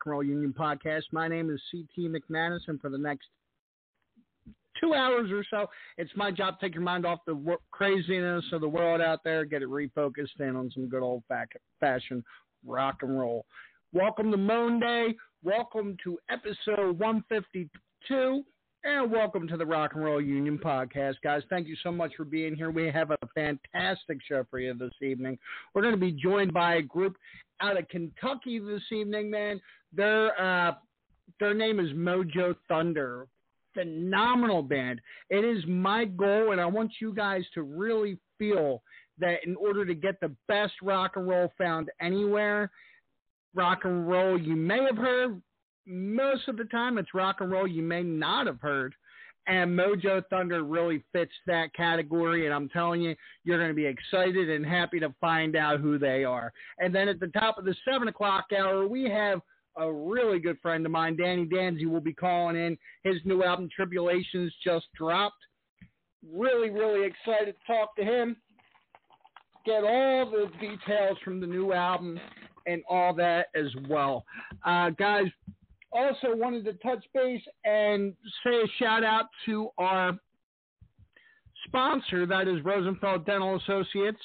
Rock and Roll Union Podcast. My name is CT McManus, and for the next two hours or so, it's my job to take your mind off the craziness of the world out there, get it refocused in on some good old fashioned rock and roll. Welcome to Monday. Welcome to episode 152. And welcome to the Rock and Roll Union podcast, guys. Thank you so much for being here. We have a fantastic show for you this evening. We're going to be joined by a group out of Kentucky this evening, man. Their uh, their name is Mojo Thunder. Phenomenal band. It is my goal, and I want you guys to really feel that in order to get the best rock and roll found anywhere, rock and roll you may have heard. Most of the time, it's rock and roll you may not have heard. And Mojo Thunder really fits that category. And I'm telling you, you're going to be excited and happy to find out who they are. And then at the top of the seven o'clock hour, we have a really good friend of mine, Danny Danzy, will be calling in. His new album, Tribulations, just dropped. Really, really excited to talk to him. Get all the details from the new album and all that as well. Uh, guys, also wanted to touch base and say a shout out to our sponsor, that is Rosenfeld Dental Associates,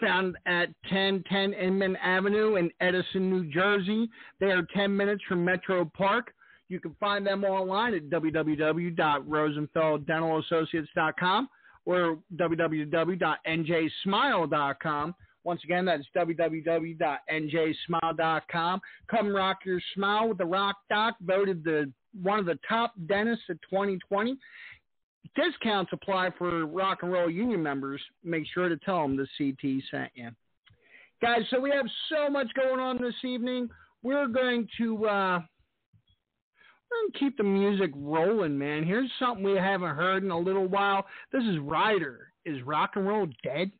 found at 1010 Inman Avenue in Edison, New Jersey. They are 10 minutes from Metropark. You can find them online at www.rosenfelddentalassociates.com or www.njsmile.com. Once again, that's www.njsmile.com. Come rock your smile with the Rock Doc, voted the one of the top dentists of 2020. Discounts apply for Rock and Roll Union members. Make sure to tell them the CT sent you. Guys, so we have so much going on this evening. We're going to uh, we're going to keep the music rolling, man. Here's something we haven't heard in a little while. This is Ryder. Is rock and roll dead?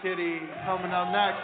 Kitty coming up next.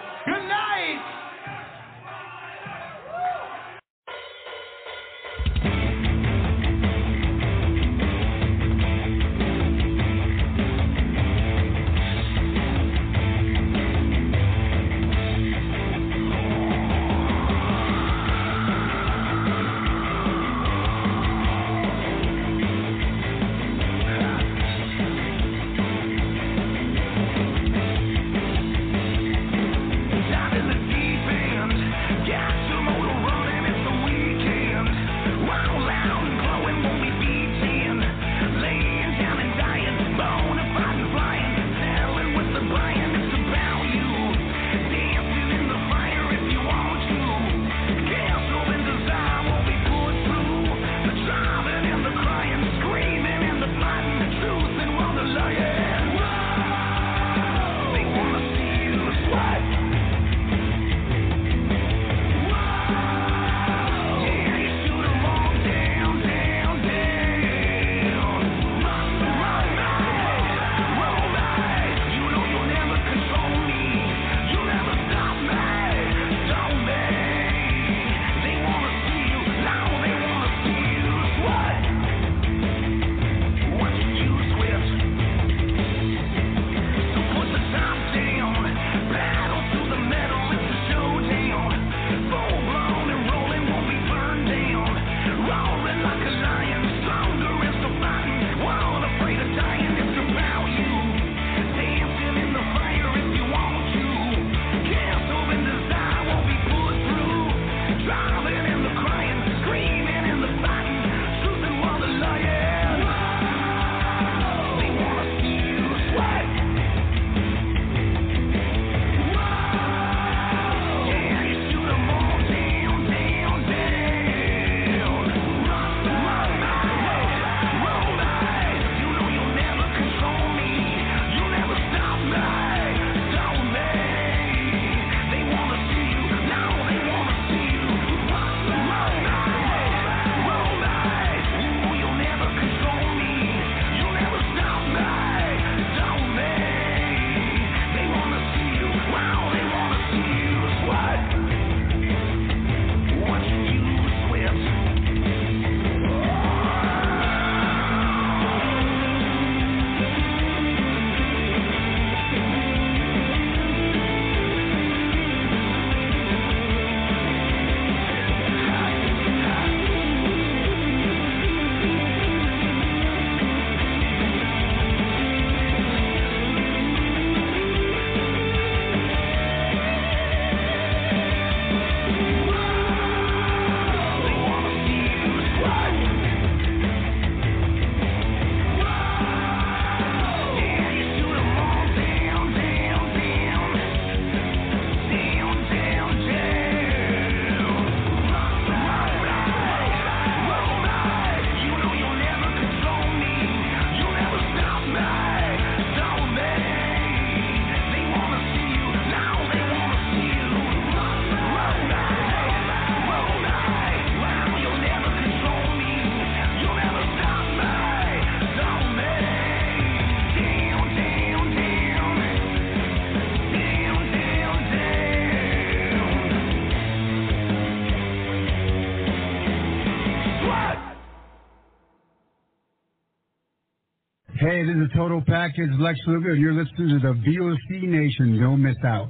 Hey, this is Total Package Lex Luger, and you're listening to the VOC Nation. Don't miss out.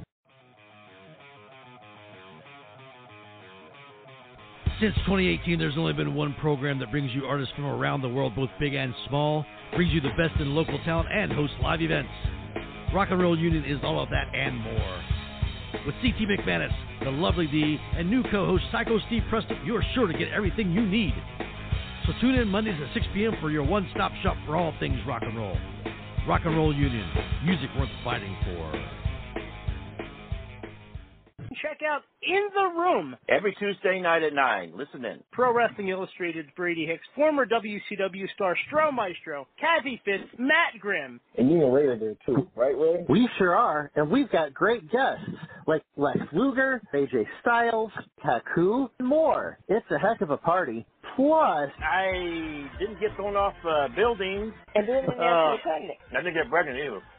Since 2018, there's only been one program that brings you artists from around the world, both big and small, brings you the best in local talent, and hosts live events. Rock and Roll Union is all of that and more. With CT McManus, the lovely D, and new co-host Psycho Steve Preston, you're sure to get everything you need. So tune in Mondays at 6 p.m. for your one-stop shop for all things rock and roll. Rock and Roll Union, music worth fighting for. Check out In the Room, Every Tuesday night at 9. Listen in. Pro Wrestling Illustrated's Brady Hicks, former WCW star Stro Maestro, Kathy Fitz, Matt Grimm. And you and Ray are there too, right, Ray? We sure are, and we've got great guests like Lex Luger, AJ Styles, Taku, and more. It's a heck of a party. Plus, I didn't get thrown off uh, buildings. And then when Uh. I didn't get pregnant either.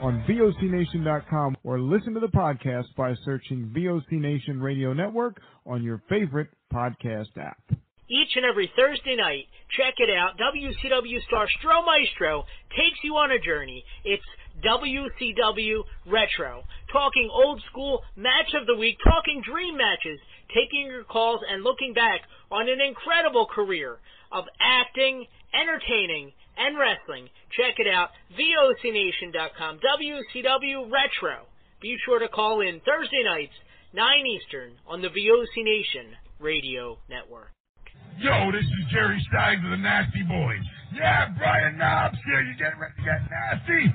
on VOCNation.com or listen to the podcast by searching VOC Nation Radio Network on your favorite podcast app. each and every Thursday night, check it out. WCW star Stro Maestro takes you on a journey. It's WCW Retro. Talking old school match of the week, talking dream matches, taking your calls and looking back on an incredible career of acting, entertaining, and wrestling. Check it out, VOCNation.com, WCW Retro. Be sure to call in Thursday nights, 9 Eastern, on the VOC Nation Radio Network. Yo, this is Jerry Stein of the Nasty Boys. Yeah, Brian Knobbs here. You getting ready to get nasty?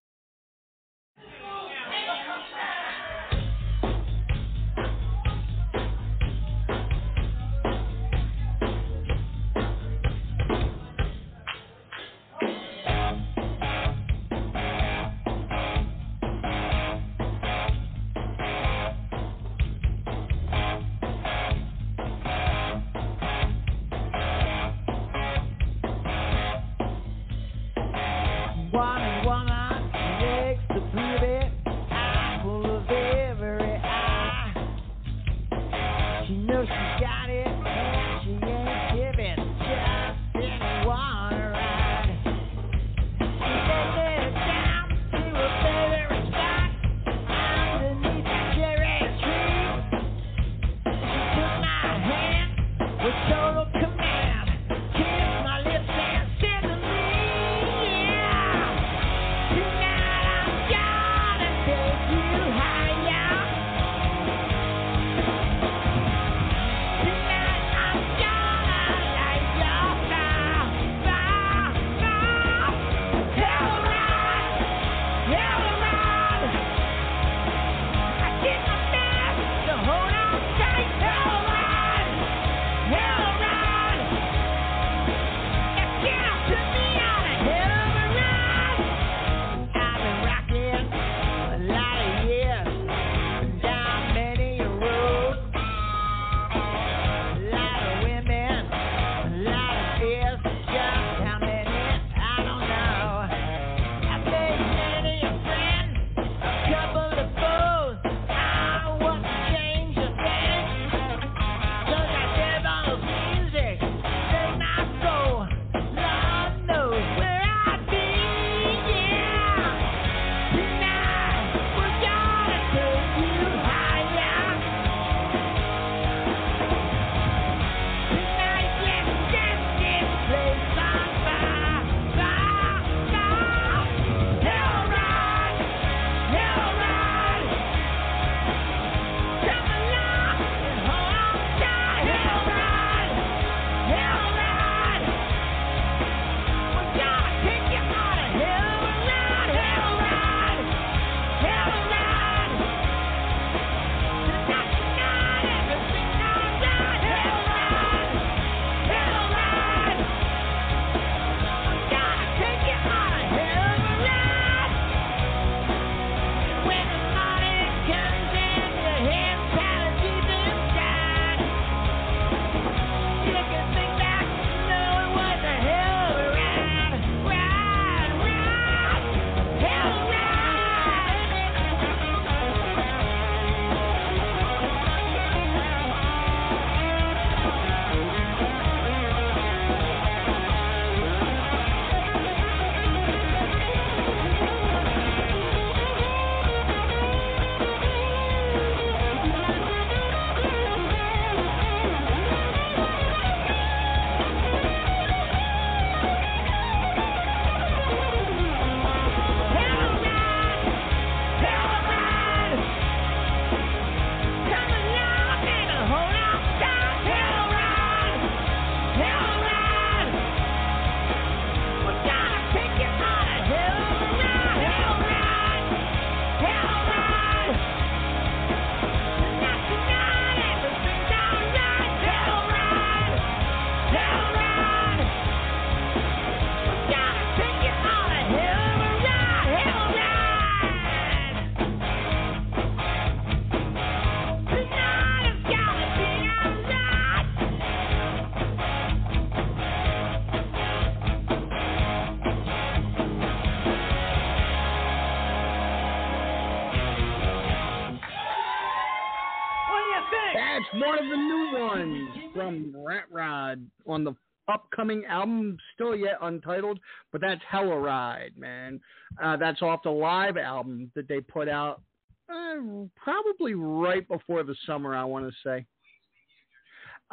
Upcoming album, still yet untitled, but that's Hella Ride, man. Uh, that's off the live album that they put out uh, probably right before the summer, I want to say.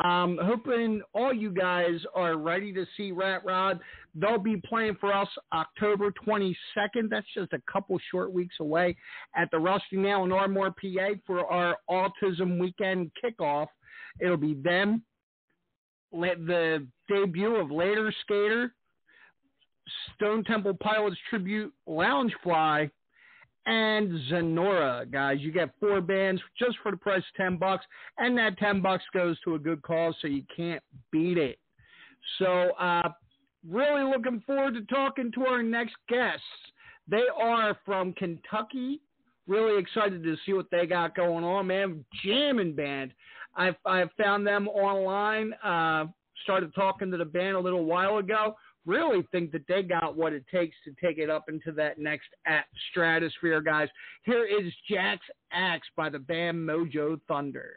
Um, hoping all you guys are ready to see Rat Rod. They'll be playing for us October 22nd. That's just a couple short weeks away at the Rusty Nail in Ardmore, PA for our Autism Weekend kickoff. It'll be them, the debut of Later Skater, Stone Temple Pilots Tribute Loungefly, and Zenora, guys. You get four bands just for the price of ten bucks, and that ten bucks goes to a good cause, so you can't beat it. So, uh, really looking forward to talking to our next guests. They are from Kentucky. Really excited to see what they got going on, man. Jamming band. I I found them online. Uh, started talking to the band a little while ago really think that they got what it takes to take it up into that next at stratosphere, guys. Here is Jack's Axe by the band Mojo Thunder.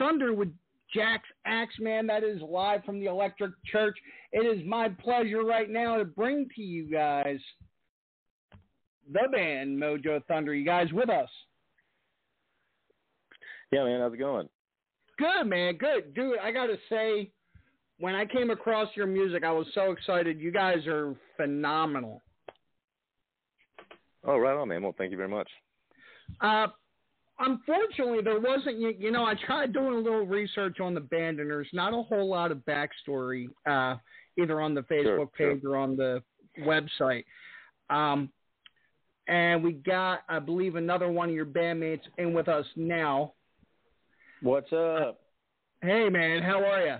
Thunder with Jax Axeman. That is live from the Electric Church. It is my pleasure right now to bring to you guys the band Mojo Thunder. You guys with us? Yeah, man. How's it going? Good, man. Good. Dude, I got to say, when I came across your music, I was so excited. You guys are phenomenal. Oh, right on, man. Well, thank you very much. Uh, unfortunately, there wasn't. You, you know, I tried doing a little research on the band, and there's not a whole lot of backstory, uh, either on the Facebook Sure, page or on the website. Um, and we got, I believe, another one of your bandmates in with us now. What's up? Hey, man, how are you?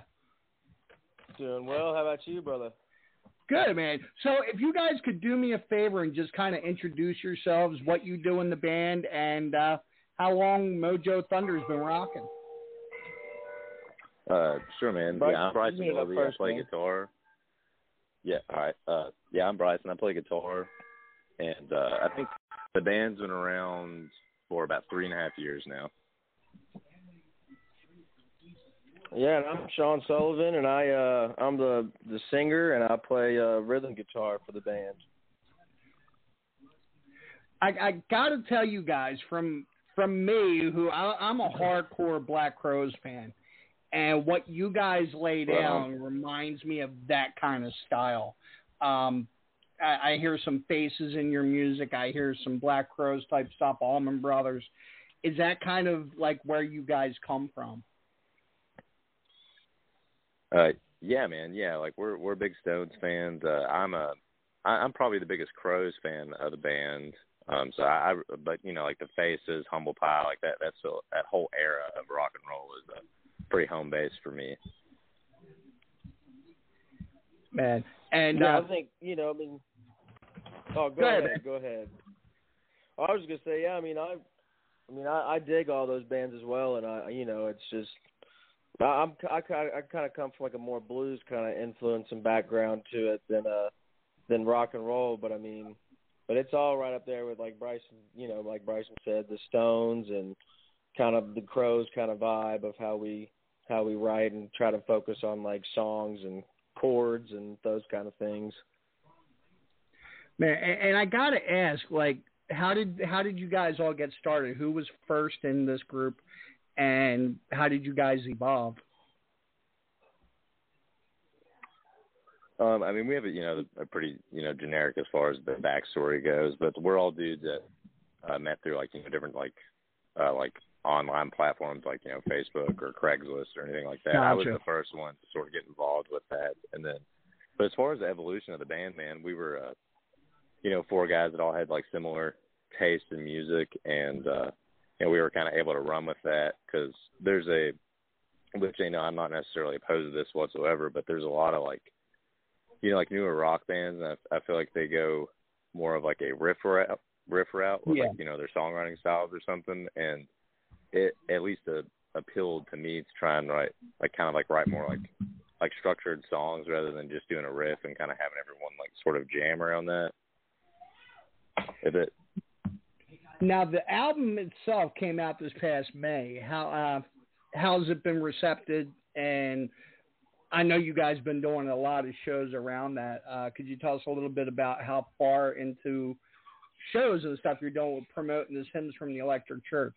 Doing well. How about you, brother? Good, man. So, if you guys could do me a favor and just kind of introduce yourselves, what you do in the band, and uh, how long Mojo Thunder's been rocking. Uh, sure, man. Bryce, yeah, I'm Bryson you can go Levy. first, I play man. guitar. Yeah, all right. Uh, yeah, I'm Bryson. I play guitar, and uh, I think the band's been around for about three and a half years now. Yeah, and I'm Sean Sullivan, and I uh, I'm the the singer, and I play uh, rhythm guitar for the band. I, I got to tell you guys from from me, who I, I'm a hardcore Black Crowes fan, and what you guys lay down reminds me of that kind of style. Um, I, I hear some faces in your music. I hear some Black Crowes type stuff, Allman Brothers. Is that kind of like where you guys come from? Uh, yeah, man. Yeah, like we're we're big Stones fans. Uh, I'm a I, I'm probably the biggest Crowes fan of the band. Um, so I, I but you know like the Faces, Humble Pie, like that. That's a, that whole era of rock and roll is a pretty home base for me. Man, and yeah, uh, I think you know. I mean, oh, go, Go ahead, ahead. Go ahead. Oh, I was gonna say, yeah. I mean, I, I mean, I, I dig all those bands as well, and I, you know, it's just, I, I'm, I, I kind of come from like a more blues kind of influence and background to it than uh, than rock and roll. But I mean, but it's all right up there with like Bryson, you know, like Bryson said, the Stones and kind of the Crowes kind of vibe of how we how we write and try to focus on like songs and chords and those kind of things. Man, and, I gotta ask, like, how did how did you guys all get started? Who was first in this group, and how did you guys evolve? Um, I mean, we have a you know a pretty you know generic as far as the backstory goes, but we're all dudes that uh, met through like you know different like uh, like online platforms like you know Facebook or Craigslist or anything like that. I was the first one to sort of get involved with that, and then but as far as the evolution of the band, man, we were uh, you know four guys that all had like similar taste in music, and uh, know we were kind of able to run with that because there's a which you know I'm not necessarily opposed to this whatsoever, but there's a lot of like you know, like newer rock bands, and I, I feel like they go more of like a riff route, riff route with Yeah. like you know their songwriting styles or something, and it at least uh, appealed to me to try and write like kind of like write more like like structured songs rather than just doing a riff and kind of having everyone like sort of jam around that. If it Now, the album itself came out this past May. How uh, how's it been received And I know you guys been doing a lot of shows around that. Uh, could you tell us a little bit about how far into shows and stuff you're doing with promoting this hymns from the Electric Church?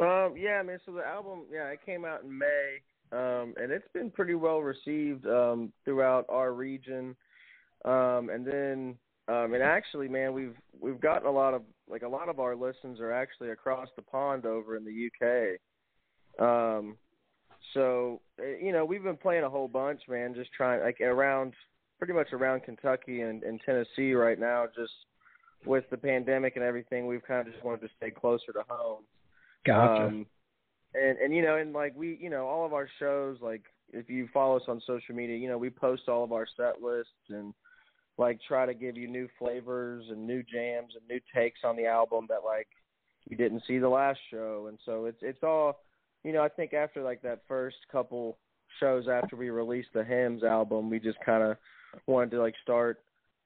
Um, yeah, man. So the album, yeah, it came out in May, um, and it's been pretty well received um, throughout our region. Um, and then, um, and actually, man, we've we've gotten a lot of like a lot of our listens are actually across the pond over in the UK. Um, so eh, you know, we've been playing a whole bunch, man. Just trying like around pretty much around Kentucky and, and Tennessee right now. Just with the pandemic and everything, we've kind of just wanted to stay closer to home. Gotcha. Um, and and you know, and like we, you know, all of our shows, like if you follow us on social media, you know, we post all of our set lists and like try to give you new flavors and new jams and new takes on the album that like you didn't see the last show. And so it's it's all, you know, I think after like that first couple shows after we released the hymns album, we just kind of wanted to like start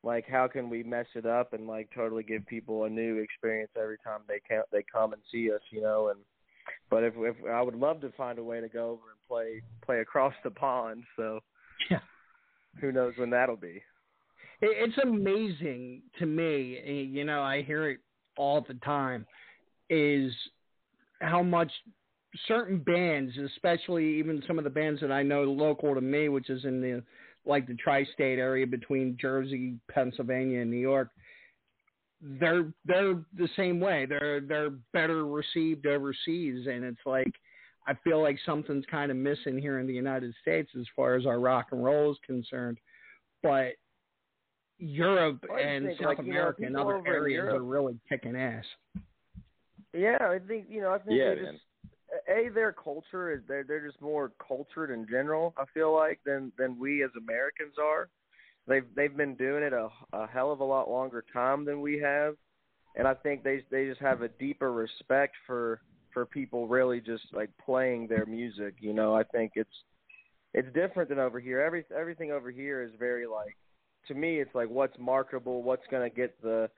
like how can we mess it up and like totally give people a new experience every time they can they come and see us, you know, and but if if I would love to find a way to go over and play play across the pond, so Yeah. who knows when that'll be. It's amazing to me. eh, You know, I hear it all the time. Is how much certain bands, especially even some of the bands that I know local to me, which is in the like the tri-state area between Jersey, Pennsylvania, and New York, they're they're the same way. They're they're better received overseas, and it's like I feel like something's kind of missing here in the United States as far as our rock and roll is concerned. But Europe and think, South like, you know, America and other areas Europe- are really kicking ass. Yeah, I think you know. I think Yeah, they just a their culture is they're they're just more cultured in general. I feel like than than we as Americans are. They've they've been doing it a a hell of a lot longer time than we have, and I think they they just have a deeper respect for for people really just like playing their music. You know, I think it's it's different than over here. Every everything over here is very like to me it's like what's marketable, what's going to get the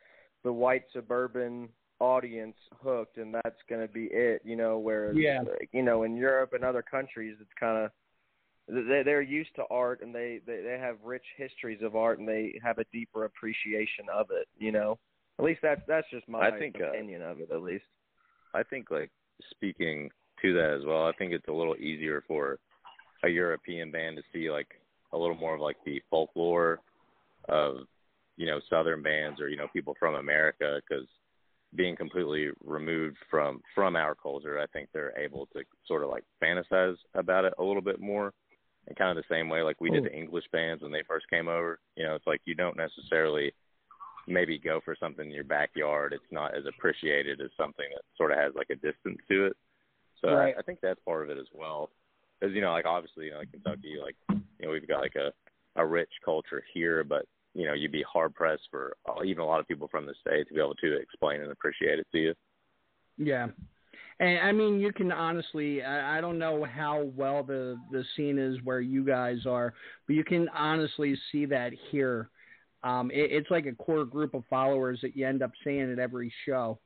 the white suburban audience hooked and that's going to be it, you know, whereas Yeah. you know, in Europe and other countries it's kind of they they're used to art and they, they they have rich histories of art and they have a deeper appreciation of it, you know. At least that's that's just my I think, uh, opinion of it at least. I think like speaking to that as well, I think it's a little easier for a European band to see like a little more of like the folklore of you know southern bands or you know people from America because being completely removed from from our culture, I think they're able to sort of like fantasize about it a little bit more. And kind of the same way like we did oh. the English bands when they first came over. You know, it's like you don't necessarily maybe go for something in your backyard. It's not as appreciated as something that sort of has like a distance to it. So Right. I, I think that's part of it as well. Because you know, like obviously, you know, like Kentucky, like you know, we've got like a a rich culture here, but you know, you'd be hard pressed for uh, even a lot of people from the state to be able to explain and appreciate it to you. Yeah. And I mean, you can honestly, I, I don't know how well the, the scene is where you guys are, but you can honestly see that here. Um, it, it's like a core group of followers that you end up seeing at every show.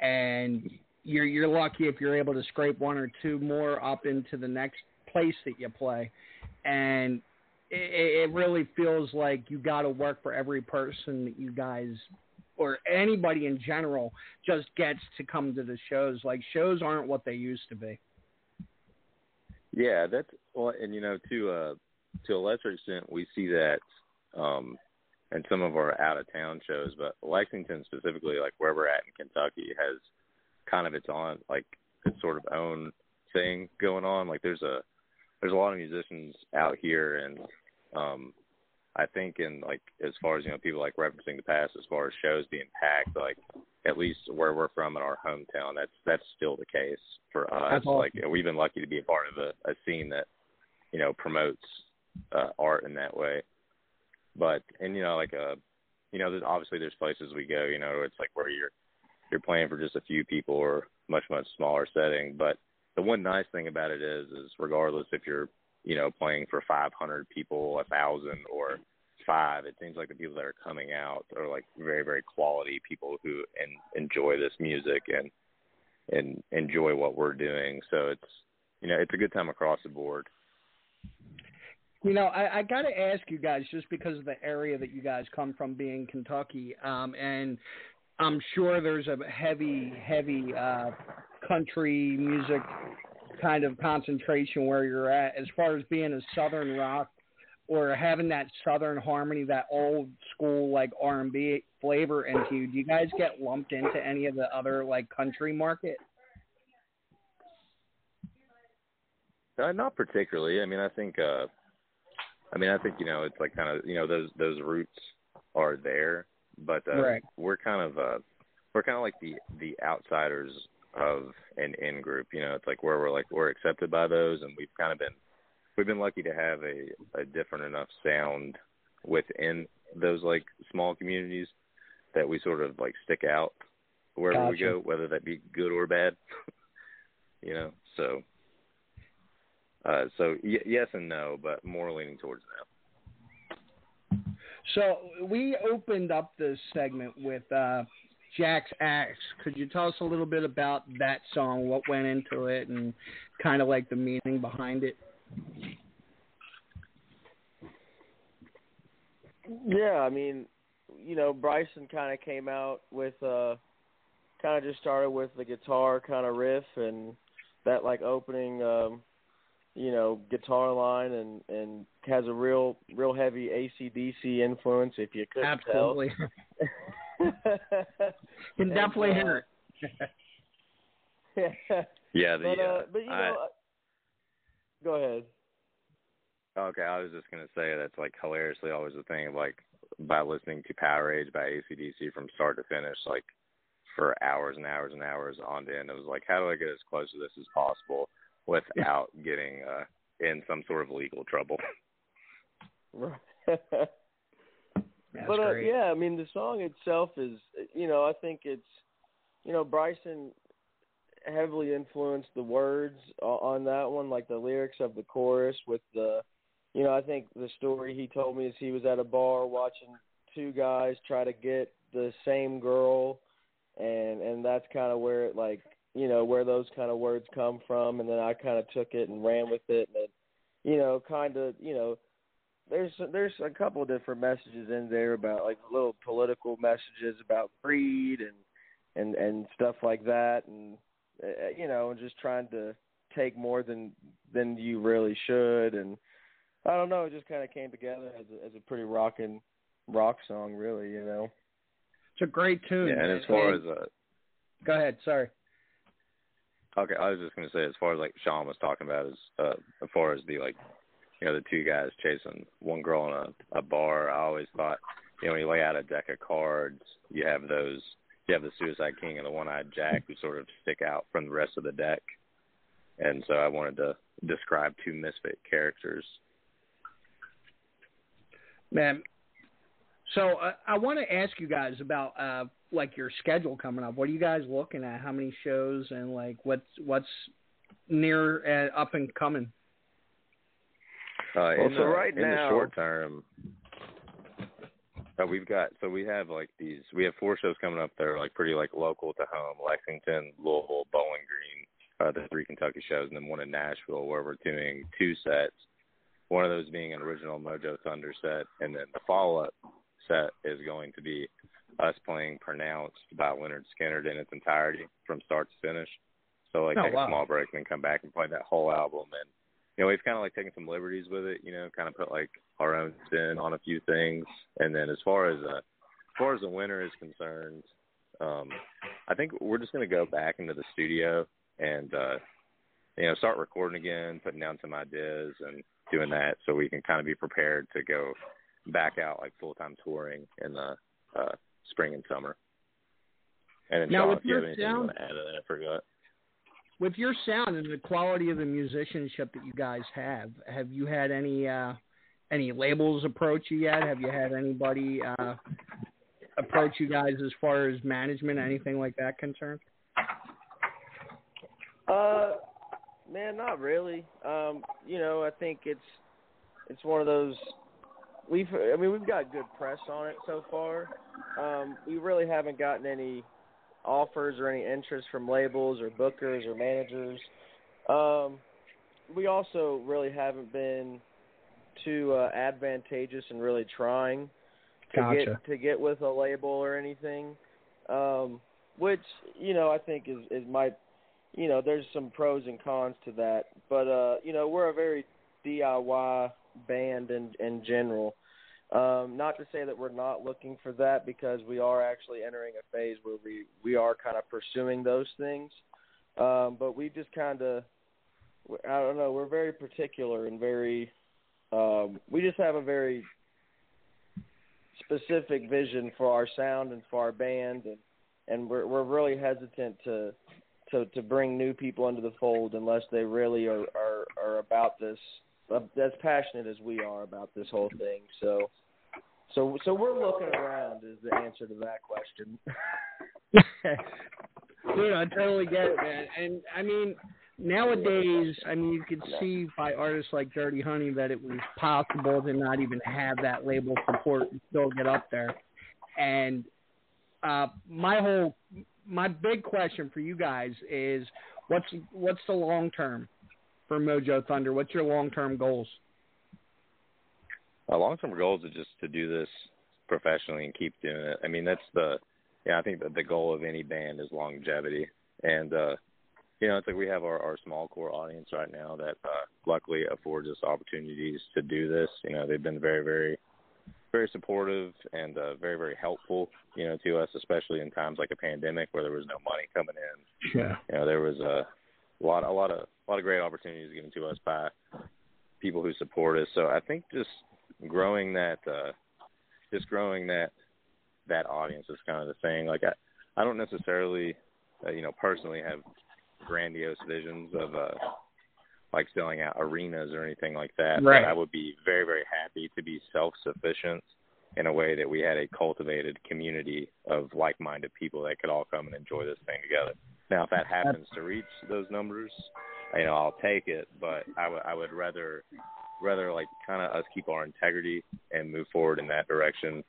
And you're, you're lucky if you're able to scrape one or two more up into the next place that you play. And it, it really feels like you got to work for every person that you guys or anybody in general just gets to come to the shows. Like shows aren't what they used to be. Yeah, that's well, and you know, to uh, to a lesser extent, we see that um, in some of our out of town shows, but Lexington specifically, like where we're at in Kentucky, has kind of its own like its sort of own thing going on. Like there's a there's a lot of musicians out here, and um, I think in like as far as you know, people like referencing the past, as far as shows being packed, like at least where we're from in our hometown, that's that's still the case for us. That's awesome. Like we've been lucky to be a part of a, a scene that you know promotes uh, art in that way. But and you know like uh you know there's obviously there's places we go you know it's like where you're you're playing for just a few people or much much smaller setting. But the one nice thing about it is is regardless if you're you know playing for 500 people, a thousand or five, it seems like the people that are coming out are like very very quality people who en- enjoy this music and and enjoy what we're doing. So it's you know it's a good time across the board. You know, I, I got to ask you guys just because of the area that you guys come from, being Kentucky, um, and I'm sure there's a heavy, heavy uh, country music kind of concentration where you're at. As far as being a southern rock or having that southern harmony, that old school like R&B flavor into you, do you guys get lumped into any of the other like country market? Uh, not particularly. I mean, I think. uh I mean, I think you know it's like kind of you know those those roots are there, but uh, Right. we're kind of uh we're kind of like the the outsiders of an in group. You know, it's like where we're like we're accepted by those, and we've kind of been we've been lucky to have a a different enough sound within those like small communities that we sort of like stick out wherever we go, whether that be good or bad. you know, so uh, so y- yes and no, but more leaning towards no. So we opened up this segment with uh, Jack's Axe. Could you tell us a little bit about that song, what went into it, and kind of like the meaning behind it? Yeah, I mean, you know, Bryson kind of came out with uh kind of just started with the guitar kind of riff and that like opening um you know, guitar line and and has a real real heavy AC/DC influence if you couldn't Absolutely. tell. Can And, definitely uh, hear it. Yeah, the but uh, uh, but you I- know, uh, go ahead. Okay, I was just gonna say that's like hilariously always the thing of like by listening to Powerage by AC/DC from start to finish, like for hours and hours and hours on end. It was like, how do I get as close to this as possible without getting uh in some sort of legal trouble? Right. That's but uh, yeah, I mean the song itself is, you know, I think it's, you know, Bryson heavily influenced the words on that one, like the lyrics of the chorus with the, you know, I think the story he told me is he was at a bar watching two guys try to get the same girl, and and that's kind of where it like, you know, where those kind of words come from, and then I kind of took it and ran with it, and it, you know, kind of, you know there's there's a couple of different messages in there about like little political messages about greed and and and stuff like that and uh, you know and just trying to take more than than you really should and I don't know it just kind of came together as a, as a pretty rocking rock song really you know It's a great tune. Yeah, and as far as uh Go ahead, sorry. Okay, I was just gonna say, as far as like Sean was talking about, as uh, as far as the like, you know, the two guys chasing one girl in a, a bar. I always thought, you know, when you lay out a deck of cards, you have those, you have the Suicide King and the One Eyed Jack who sort of stick out from the rest of the deck, and so I wanted to describe two misfit characters. Man, so uh, I want to ask you guys about uh, like your schedule coming up. What are you guys looking at? How many shows and like what's what's near uh, up and coming? Uh, Well, in so the, right in now- the short term, uh, we've got so we have like these we have four shows coming up that are like pretty like local to home: Lexington, Louisville, Bowling Green, uh, the three Kentucky shows, and then one in Nashville where we're doing two sets. One of those being an original Mojo Thunder set, and then the follow up set is going to be us playing Pronounced by Lynyrd Skynyrd in its entirety from start to finish. So like Oh, take wow. a small break and then come back and play that whole album and you know, we've kind of like taken some liberties with it, you know, kind of put like our own spin on a few things. And then as far as uh, as far as the winter is concerned, um, I think we're just going to go back into the studio and uh, you know start recording again, putting down some ideas and doing that, so we can kind of be prepared to go back out like full time touring in the uh, spring and summer. And then Now, Sean, if you have anything you want to add to that, I forgot. With your sound and the quality of the musicianship that you guys have, have you had any uh, any labels approach you yet? Have you had anybody uh, approach you guys as far as management, anything like that concerned? Uh, man, not really. Um, you know, I think it's it's one of those. We've, I mean, we've got good press on it so far. Um, we really haven't gotten any offers or any interest from labels or bookers or managers. Um, we also really haven't been too uh, advantageous in really trying to Gotcha. get to get with a label or anything. Um, which you know I think is is my you know there's some pros and cons to that, but uh, you know we're a very DIY band in in general. Um, not to say that we're not looking for that because we are actually entering a phase where we we are kind of pursuing those things. Um, but we just kind of I don't know we're very particular and very um, we just have a very specific vision for our sound and for our band and and we're we're really hesitant to to to bring new people into the fold unless they really are are are about this as passionate as we are about this whole thing so so so we're looking around is the answer to that question Dude, I totally get it, man. And I mean, nowadays, I mean, you could see by artists like Dirty Honey that it was possible to not even have that label support and still get up there. And uh, my whole my big question for you guys is what's what's the long term for Mojo Thunder? What's your long term goals? My long term goal is just to do this professionally and keep doing it. I mean, that's the yeah. I think that the goal of any band is longevity, and uh, you know, it's like we have our, our small core audience right now that uh, luckily affords us opportunities to do this. You know, they've been very, very, very supportive and uh, very, very helpful. You know, to us, especially in times like a pandemic where there was no money coming in. Yeah. You know, there was a lot, a lot of, a lot of great opportunities given to us by people who support us. So I think just growing that, uh, just growing that, that audience is kind of the thing. Like I, I don't necessarily, uh, you know, personally have grandiose visions of uh like selling out arenas or anything like that. Right. But I would be very, very happy to be self sufficient in a way that we had a cultivated community of like minded people that could all come and enjoy this thing together. Now if that happens to reach those numbers, you know, I'll take it, but I would I would rather rather like kind of us keep our integrity and move forward in that direction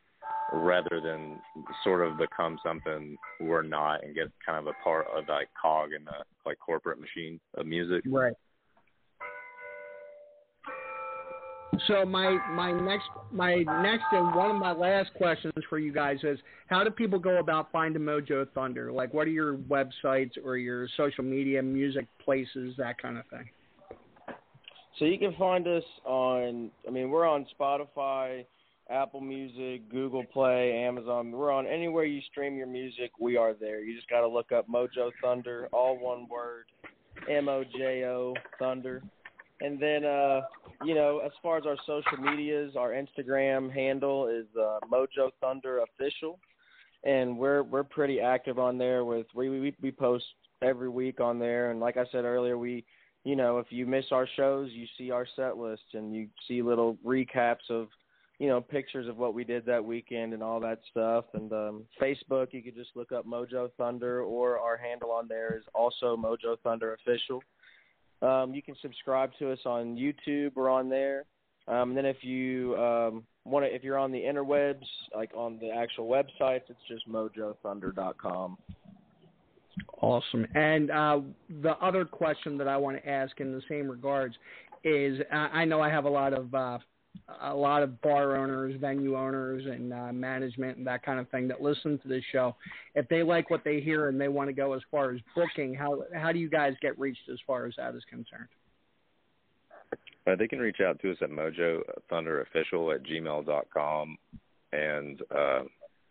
rather than sort of become something we're not and get kind of a part of like cog in the like corporate machine of music. Right. So my my next my next and one of my last questions for you guys is how do people go about finding Mojo Thunder? Like what are your websites or your social media, music places, that kind of thing? So you can find us on. I mean, we're on Spotify, Apple Music, Google Play, Amazon. We're on anywhere you stream your music. We are there. You just got to look up Mojo Thunder, all one word, M O J O Thunder. And then, uh, you know, as far as our social medias, our Instagram handle is uh, Mojo Thunder Official, and we're we're pretty active on there. With we we we post every week on there, and like I said earlier, we you know, if you miss our shows, you see our set list and you see little recaps of, you know, pictures of what we did that weekend and all that stuff. And um, Facebook, you could just look up Mojo Thunder, or our handle on there is also Mojo Thunder Official. Um, you can subscribe to us on YouTube or on there. Um, and then if you um, want to, if you're on the interwebs, like on the actual websites, it's just mojothunder.com. Awesome. And uh, the other question that I want to ask in the same regards is I know I have a lot of uh, a lot of bar owners, venue owners, and uh, management and that kind of thing that listen to this show. If they like what they hear and they want to go as far as booking, how how do you guys get reached as far as that is concerned? Uh, they can reach out to us at Mojo Thunder Official at gmail.com. And uh,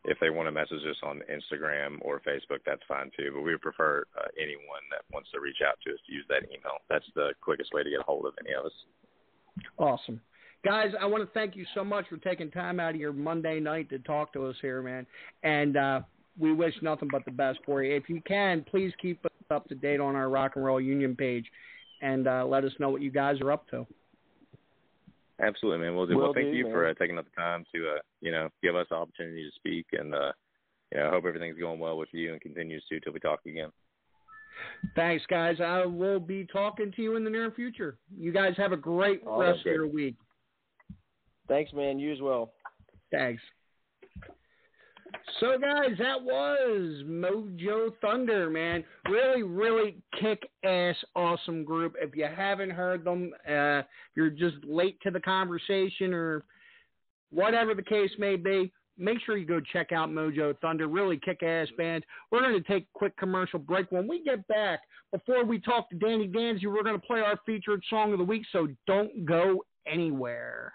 if they want to message us on Instagram or Facebook, that's fine too. But we would prefer uh, anyone that wants to reach out to us to use that email. That's the quickest way to get a hold of any of us. Awesome. Guys, I want to thank you so much for taking time out of your Monday night to talk to us here, man. And uh, we wish nothing but the best for you. If you can, please keep us up to date on our Rock and Roll Union page and uh, let us know what you guys are up to. Absolutely, man. We'll do. Will well, thank do, you man. for uh, taking up the time to, uh, you know, give us the opportunity to speak, and uh, you know, I hope everything's going well with you and continues to till we talk again. Thanks, guys. I will be talking to you in the near future. You guys have a great Oh, rest of your week. Thanks, man. You as well. Thanks. So, guys, that was Mojo Thunder, man. Really, really kick ass, awesome group. If you haven't heard them, uh, you're just late to the conversation or whatever the case may be, make sure you go check out Mojo Thunder. Really kick ass band. We're going to take a quick commercial break. When we get back, before we talk to Danny Danzy, we're going to play our featured song of the week, so don't go anywhere.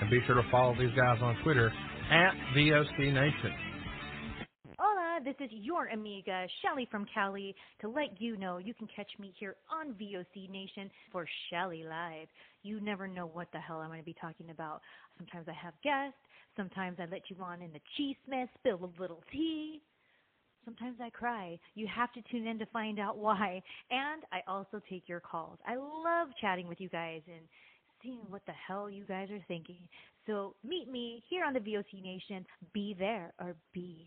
And be sure to follow these guys on Twitter at VOC Nation. Hola, this is your amiga, Shelly from Cali, to let you know you can catch me here on VOC Nation for Shelly Live. You never know what the hell I'm going to be talking about. Sometimes I have guests, sometimes I let you on in the cheese mess, spill a little tea. Sometimes I cry. You have to tune in to find out why. And I also take your calls. I love chatting with you guys and seeing what the hell you guys are thinking. So meet me here on the VOC Nation. Be there or be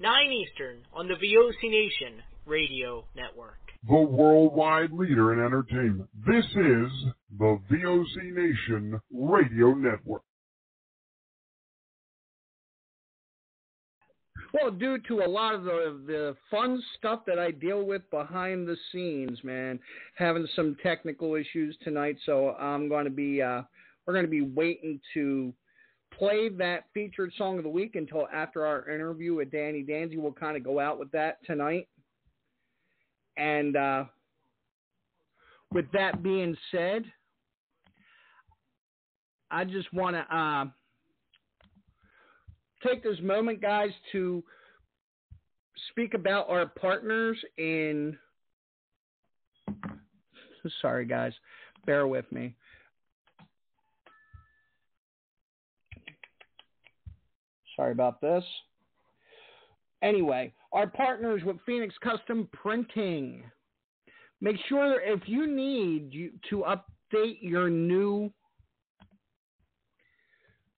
9 Eastern, on the VOC Nation Radio Network. The worldwide leader in entertainment. This is the VOC Nation Radio Network. Well, due to a lot of the the fun stuff that I deal with behind the scenes, man, having some technical issues tonight, so I'm going to be uh, we're going to be waiting to play that featured song of the week until after our interview with Danny Danzy. We'll kind of go out with that tonight. And uh, with that being said, I just want to uh, take this moment, guys, to speak about our partners in. Sorry, guys. Bear with me. Sorry about this. Anyway, our partners with Phoenix Custom Printing. Make sure if you need you, to update your new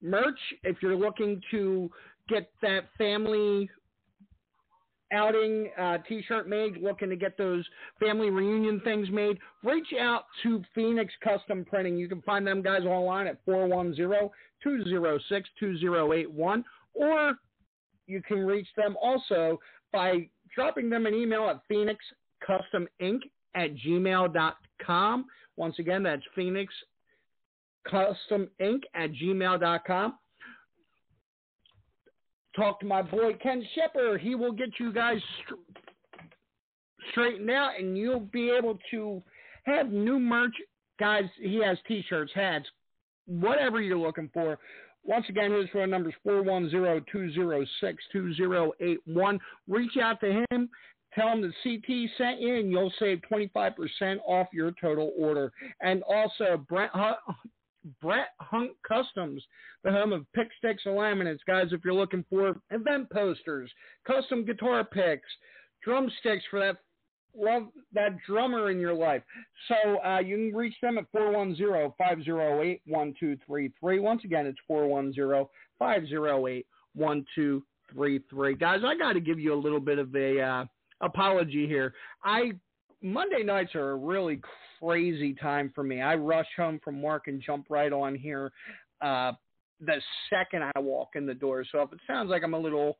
merch, if you're looking to get that family outing uh, t-shirt made, looking to get those family reunion things made, reach out to Phoenix Custom Printing. You can find them guys online at 410-206-2081 or you can reach them also by dropping them an email at phoenixcustominc at gmail.com. Once again, that's phoenixcustominc at gmail.com. Talk to my boy Ken Shepard. He will get you guys straightened out and you'll be able to have new merch. Guys, he has t shirts, hats, whatever you're looking for. Once again, his phone number is 410-206-2081. Reach out to him. Tell him that CT sent you, and you'll save 25% off your total order. And also, Brett, Brett Hunt Customs, the home of pick sticks and laminates. Guys, if you're looking for event posters, custom guitar picks, drumsticks for that love that drummer in your life. So uh, you can reach them at 410-508-1233. Once again, it's 410-508-1233. Guys, I got to give you a little bit of a uh, apology here. I Monday nights are a really crazy time for me. I rush home from work and jump right on here. Uh, the second I walk in the door. So if it sounds like I'm a little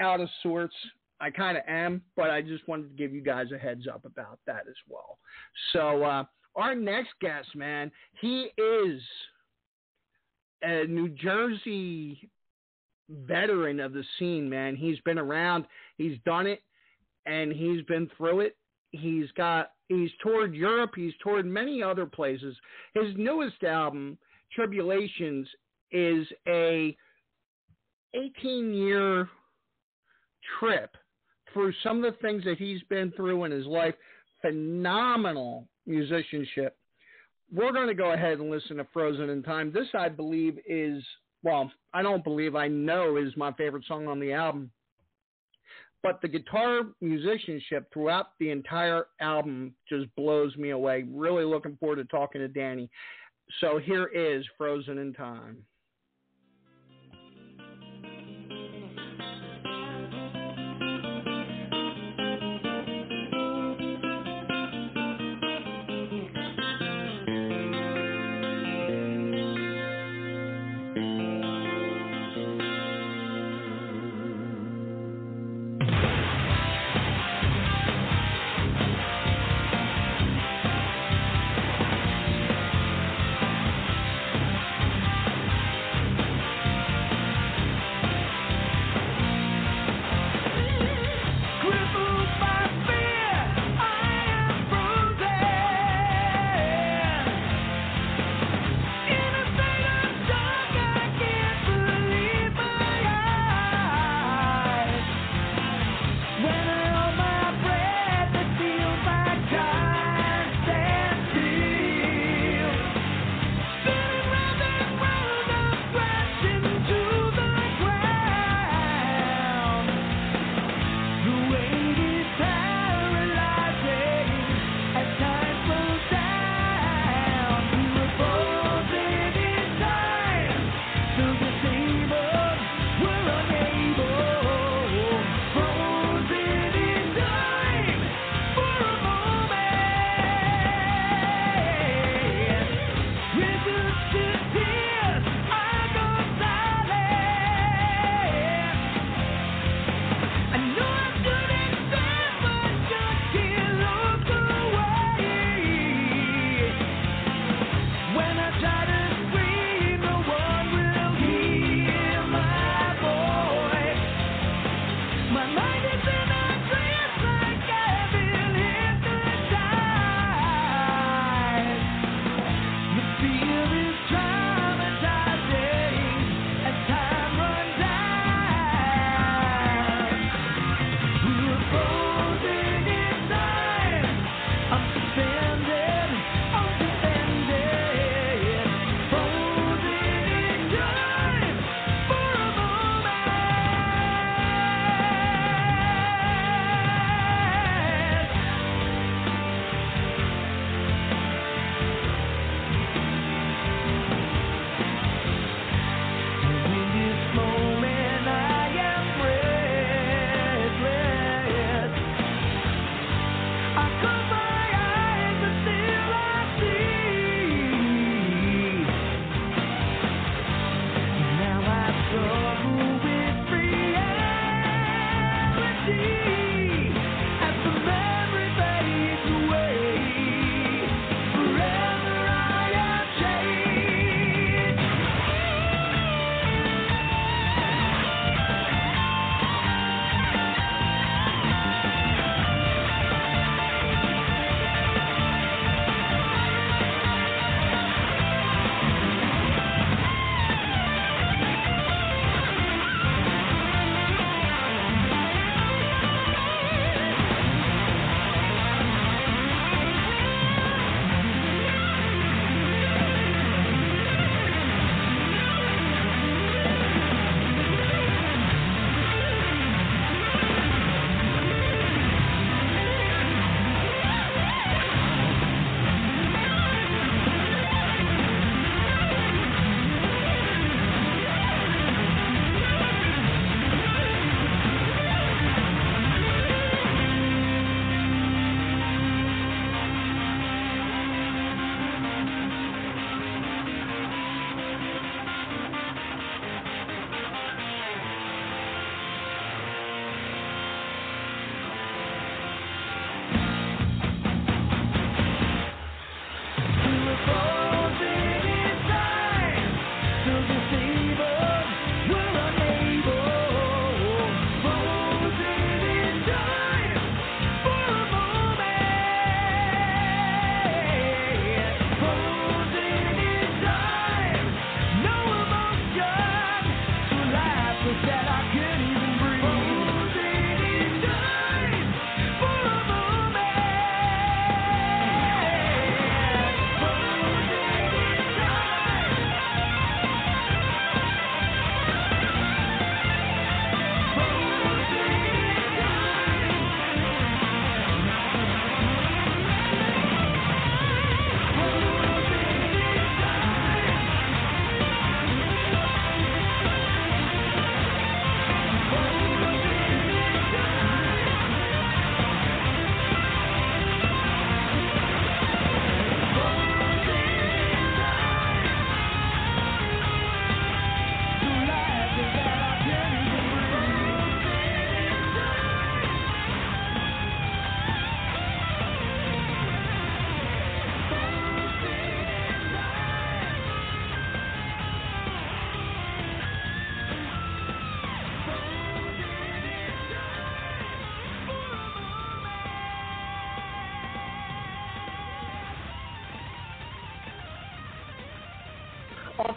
out of sorts, I kind of am, but I just wanted to give you guys a heads up about that as well. So uh, our next guest, man, he is a New Jersey veteran of the scene, man. He's been around, he's done it, and he's been through it. He's got he's toured Europe, he's toured many other places. His newest album, Tribulations, is a 18 year trip through some of the things that he's been through in his life. Phenomenal musicianship. We're going to go ahead and listen to Frozen in Time. This, I believe, is, well, I don't believe, I know is my favorite song on the album. But the guitar musicianship throughout the entire album just blows me away. Really looking forward to talking to Danny. So here is Frozen in Time.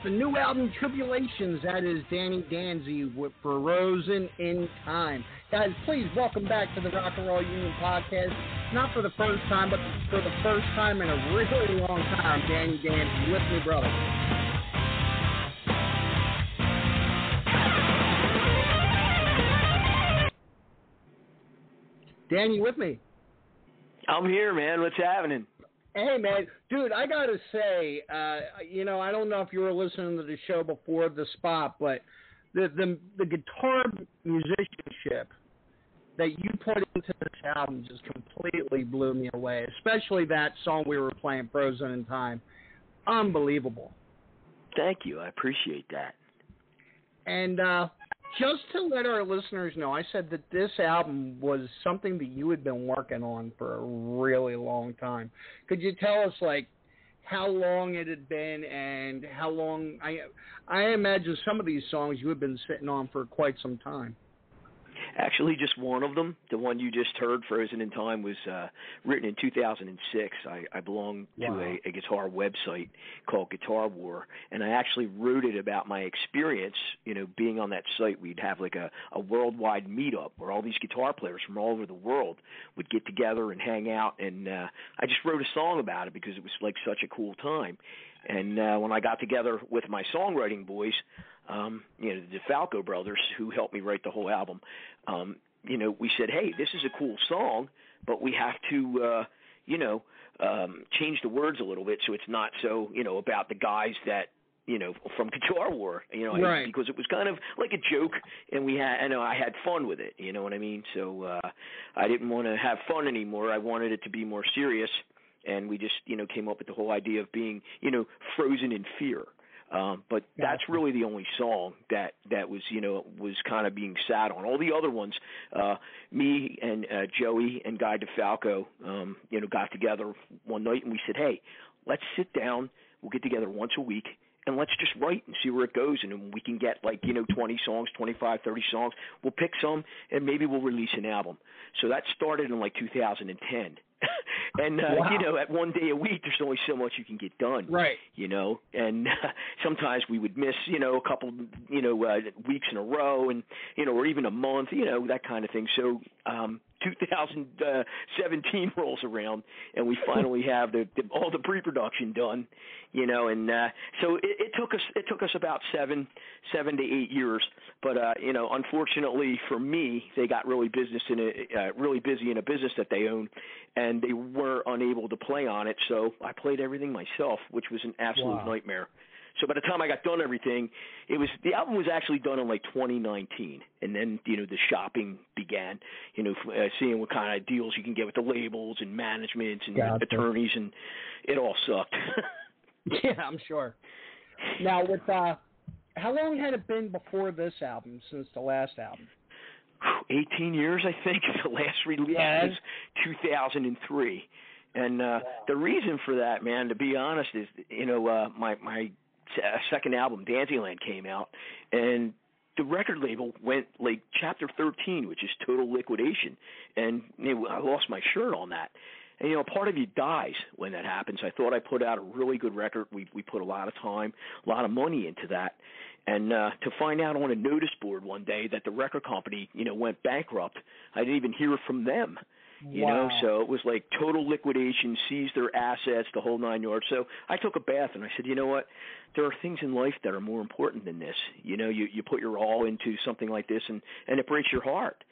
Off the new album Tribulations. That is Danny Danzy with Frozen in Time. Guys, please welcome back to the Rock and Roll Union podcast. Not for the first time, but for the first time in a really long time, Danny Danzy with me, brother. Danny, with me? I'm here, man. What's happening? Hey man, dude, I gotta say, uh, you know, I don't know if you were listening to the show before the spot, but the the the guitar musicianship that you put into this album just completely blew me away. Especially that song we were playing, "Frozen in Time," unbelievable. Thank you, I appreciate that. And uh, just to let our listeners know, I said that this album was something that you had been working on for a really long time. Could you tell us, like, how long it had been and how long? I I imagine some of these songs you had been sitting on for quite some time. Actually, just one of them, the one you just heard, "Frozen in Time," was uh, written in 2006. I, I belong to a, a guitar website called Guitar War, and I actually wrote it about my experience. You know, being on that site, we'd have like a, a worldwide meetup where all these guitar players from all over the world would get together and hang out. And uh, I just wrote a song about it because it was like such a cool time. And uh, when I got together with my songwriting boys, um, you know, the DeFalco brothers who helped me write the whole album, um, you know, we said, hey, this is a cool song, but we have to, uh, you know, um, change the words a little bit so it's not so, you know, about the guys that you know from Guitar War, you know, Right. because it was kind of like a joke, and we had, I know, I had fun with it, you know what I mean. So uh, I didn't want to have fun anymore. I wanted it to be more serious, and we just, you know, came up with the whole idea of being, you know, frozen in fear. Um, but that's really the only song that that was you know was kind of being sat on. All the other ones, uh, me and uh, Joey and Guy DeFalco, um, you know, got together one night and we said, hey, let's sit down. We'll get together once a week and let's just write and see where it goes. And then we can get like you know 20 songs, 25, 30 songs. We'll pick some and maybe we'll release an album. So that started in like 2010. and uh, Wow. you know, at one day a week, there's only so much you can get done Right. you know? And uh, sometimes we would miss you know a couple you know uh, weeks in a row and you know or even a month you know that kind of thing. So um 2017 rolls around and we finally have the, the all the pre-production done you know? And uh so it, it took us it took us about seven seven to eight years. But uh you know unfortunately for me they got really business in a uh, really busy in a business that they own and they were unable to play on it so i played everything myself which was an absolute Wow. nightmare so by the time I got done everything, it was the album was actually done in like 2019, and then you know the shopping began. You know, uh, seeing what kind of deals you can get with the labels and managements and Gotcha. attorneys, and it all sucked. Yeah, I'm sure. Now, with uh, how long had it been before this album since the last album? 18 years, I think. The last release Yeah. was 2003, and uh, the reason for that, man, to be honest, is you know uh, my my uh, second album, Danzyland, came out, and the record label went like chapter 13, which is total liquidation, and I lost my shirt on that. And you know, part of you dies when that happens. I thought I put out a really good record. We we put a lot of time, a lot of money into that, and uh, to find out on a notice board one day that the record company, you know, went bankrupt, I didn't even hear from them. You know, so it was like total liquidation, seized their assets, the whole nine yards. So I took a bath and I said, you know what? There are things in life that are more important than this. You know, you you put your all into something like this, and and it breaks your heart.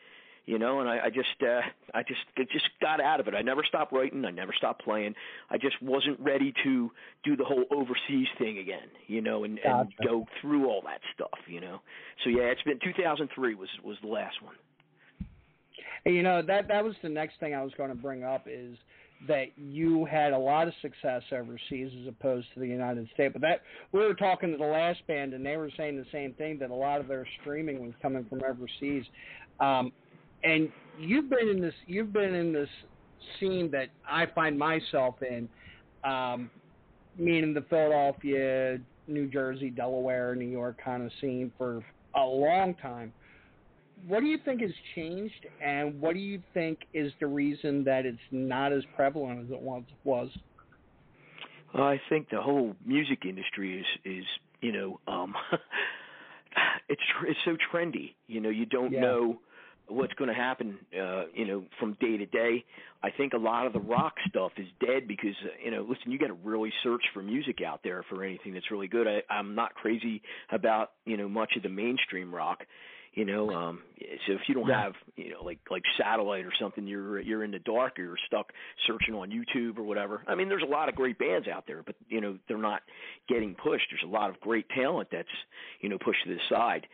You know, and I, I just uh I just I just got out of it. I never stopped writing, I never stopped playing. I just wasn't ready to do the whole overseas thing again, you know, and, and go through all that stuff, you know. So yeah, it's been 2003 was was the last one. You know that that was the next thing I was going to bring up is that you had a lot of success overseas as opposed to the United States. But that we were talking to the last band and they were saying the same thing that a lot of their streaming was coming from overseas. Um, and you've been in this you've been in this scene that I find myself in, um, meaning the Philadelphia, New Jersey, Delaware, New York kind of scene for a long time what do you think has changed, and what do you think is the reason that it's not as prevalent as it once was? Well, I think the whole music industry is is you know, um, it's it's so trendy. You know, you don't Yeah. know what's going to happen. Uh, you know, from day to day. I think a lot of the rock stuff is dead because uh, you know, listen, you got to really search for music out there for anything that's really good. I, I'm not crazy about you know much of the mainstream rock. You know, um, so if you don't Yeah. have you know like like satellite or something, you're you're in the dark or you're stuck searching on YouTube or whatever. I mean, there's a lot of great bands out there, but you know they're not getting pushed. There's a lot of great talent that's you know pushed to the side.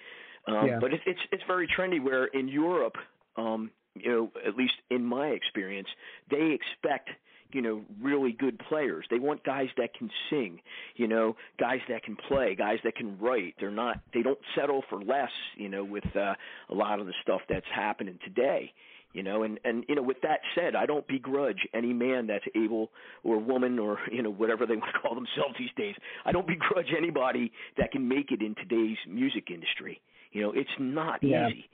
Um, Yeah. But it's it's it's very trendy. Where in Europe, um, you know, at least in my experience, they expect you know really good players. They want guys that can sing, you know, guys that can play, guys that can write. They're not they don't settle for less, you know, with uh, a lot of the stuff that's happening today. You know, and and you know, with that said, I don't begrudge any man that's able or woman or you know whatever they want to call themselves these days. I don't begrudge anybody that can make it in today's music industry. You know, it's not Yeah. easy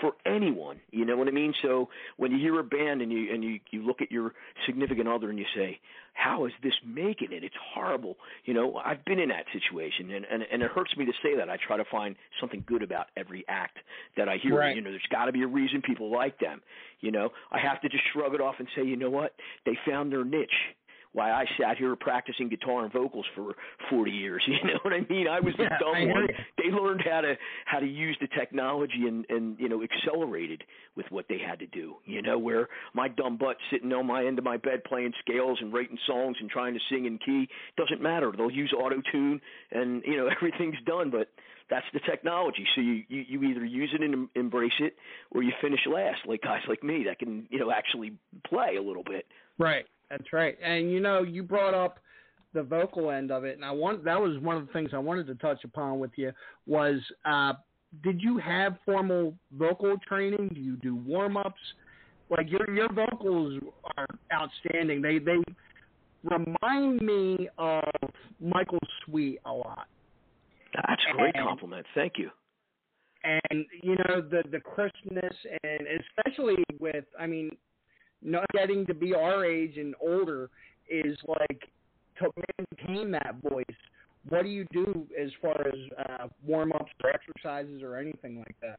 for anyone. You know what I mean? So when you hear a band and you and you you look at your significant other and you say, "How is this making it? It's horrible." You know, I've been in that situation, and and and it hurts me to say that. I try to find something good about every act that I hear. Right. You know, there's got to be a reason people like them. You know, I have to just shrug it off and say, you know what? They found their niche why I sat here practicing guitar and vocals for 40 years. You know what I mean? I was the Yeah, dumb one. They learned how to how to use the technology and and you know accelerated with what they had to do. You know, where my dumb butt sitting on my end of my bed playing scales and writing songs and trying to sing in key doesn't matter. They'll use auto tune and you know everything's done, but that's the technology. So you, you you either use it and embrace it, or you finish last, like guys like me that can you know actually play a little bit. Right. That's right. And you know, you brought up the vocal end of it, and I want that was one of the things I wanted to touch upon with you was uh, did you have formal vocal training? Do you do warm ups? Like your your vocals are outstanding. They they remind me of Michael Sweet a lot. That's a great And- compliment. Thank you. and you know the the crispness and especially with i mean not getting to be our age and older is like to maintain that voice what do you do as far as uh warm ups or exercises or anything like that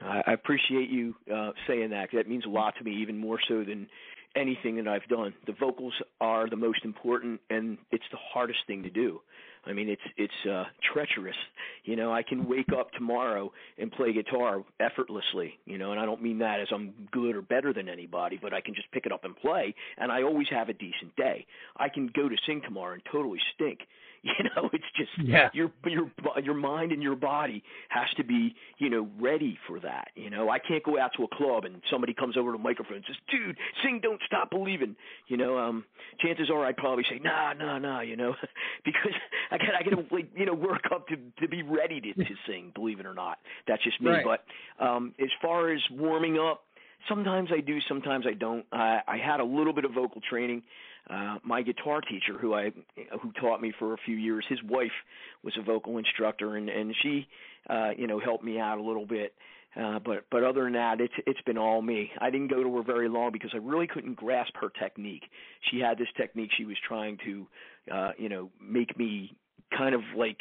I appreciate you uh, saying that. That means a lot to me, even more so than anything that I've done. The vocals are the most important, and it's the hardest thing to do. I mean, it's it's uh, treacherous. You know, I can wake up tomorrow and play guitar effortlessly. You know, and I don't mean that as I'm good or better than anybody, but I can just pick it up and play, and I always have a decent day. I can go to sing tomorrow and totally stink. You know, it's just Yeah. your your your mind and your body has to be you know ready for that. You know, I can't go out to a club and somebody comes over to a microphone and says, "Dude, sing, don't stop believing." You know, um, chances are I'd probably say, "Nah, nah, nah," you know, because I got I got to like, you know work up to to be ready to to sing. Believe it or not, that's just me. Right. But um, as far as warming up, sometimes I do, sometimes I don't. I, I had a little bit of vocal training. Uh, my guitar teacher, who I who taught me for a few years, his wife was a vocal instructor, and and she, uh, you know, helped me out a little bit. Uh, but but other than that, it's it's been all me. I didn't go to her very long because I really couldn't grasp her technique. She had this technique she was trying to, uh, you know, make me kind of like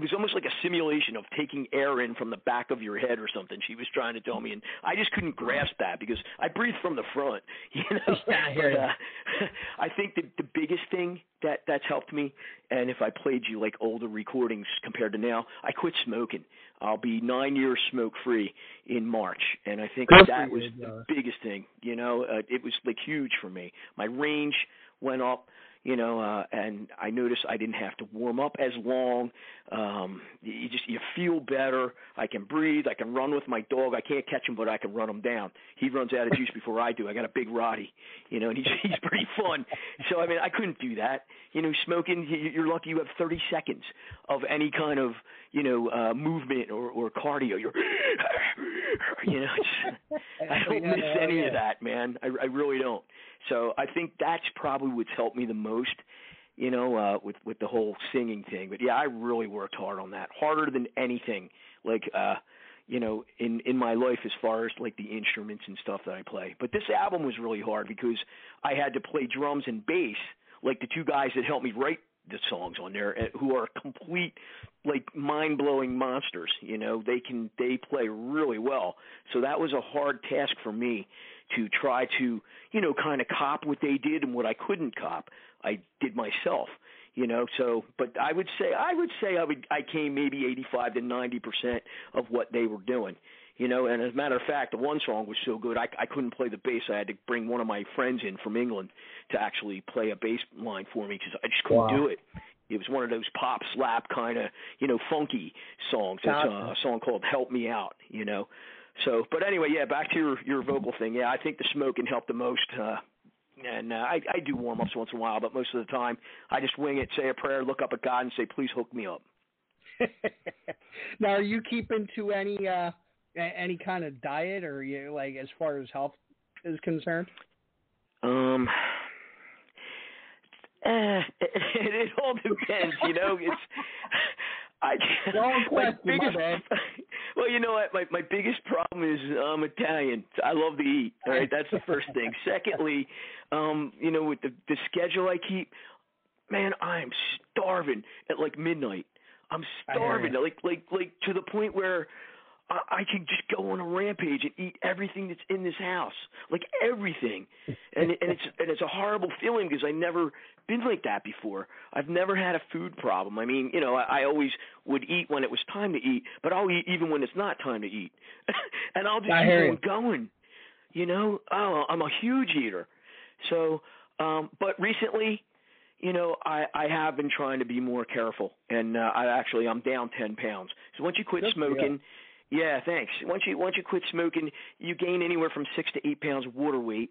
it, was almost like a simulation of taking air in from the back of your head or something. She was trying to tell me, and I just couldn't grasp that because I breathe from the front, you know. Yeah, I hear but, uh, I think the the biggest thing that that's helped me, and if I played you like older recordings compared to now, I quit smoking. I'll be nine years smoke free in March, and I think Good that was the biggest thing. You know, uh, it was like huge for me. My range went up you know, uh, and I noticed I didn't have to warm up as long. Um, you just you feel better. I can breathe. I can run with my dog. I can't catch him, but I can run him down. He runs out of juice before I do. I got a big Roddy, you know, and he's he's pretty fun. So I mean, I couldn't do that. You know, smoking. you- You're lucky you have 30 seconds of any kind of you know uh, movement or or cardio. You're, you know, it's, I don't Yeah, miss yeah, any yeah. of that, man. I, I really don't. So I think that's probably what's helped me the most, you know, uh, with with the whole singing thing. But yeah, I really worked hard on that, harder than anything. Like, uh, you know, in in my life as far as like the instruments and stuff that I play. But this album was really hard because I had to play drums and bass, like the two guys that helped me write the songs on there who are complete like mind blowing monsters. You know, they can they play really well. So that was a hard task for me to try to you know kind of cop what they did and what I couldn't cop. I did myself. You know, so but I would say I would say I would I came maybe 85 to 90 percent of what they were doing you know. And as a matter of fact, the one song was so good, I, I couldn't play the bass. I had to bring one of my friends in from England to actually play a bass line for me because I just couldn't Wow. do it. It was one of those pop slap kind of, you know, funky songs. It's uh, a song called "Help Me Out," you know. So, but anyway, yeah, back to your your vocal thing. Yeah, I think the smoking helped the most. Uh, and uh, I, I do warm ups once in a while, but most of the time I just wing it, say a prayer, look up at God, and say, "Please hook me up." now, are you keeping to any uh any kind of diet, or you like as far as health is concerned? Um, eh, it, it all depends, you know. It's I Wrong question, my biggest bad. well, you know what? My my biggest problem is I'm Italian. I love to eat. All right, that's the first thing. Secondly, um, you know, with the the schedule I keep, man, I'm starving at like midnight. I'm starving, like like like to the point where I, I can just go on a rampage and eat everything that's in this house, like everything, and and it's and it's a horrible feeling because I never been like that before. I've never had a food problem. I mean, you know, I, I always would eat when it was time to eat, but I'll eat even when it's not time to eat, and I'll just I keep on going. You know, oh, I'm a huge eater. So, um, but recently, you know, I I have been trying to be more careful, and uh, I actually I'm down ten pounds. So once you quit you. smoking, yeah, thanks. Once you once you quit smoking, you gain anywhere from six to eight pounds of water weight,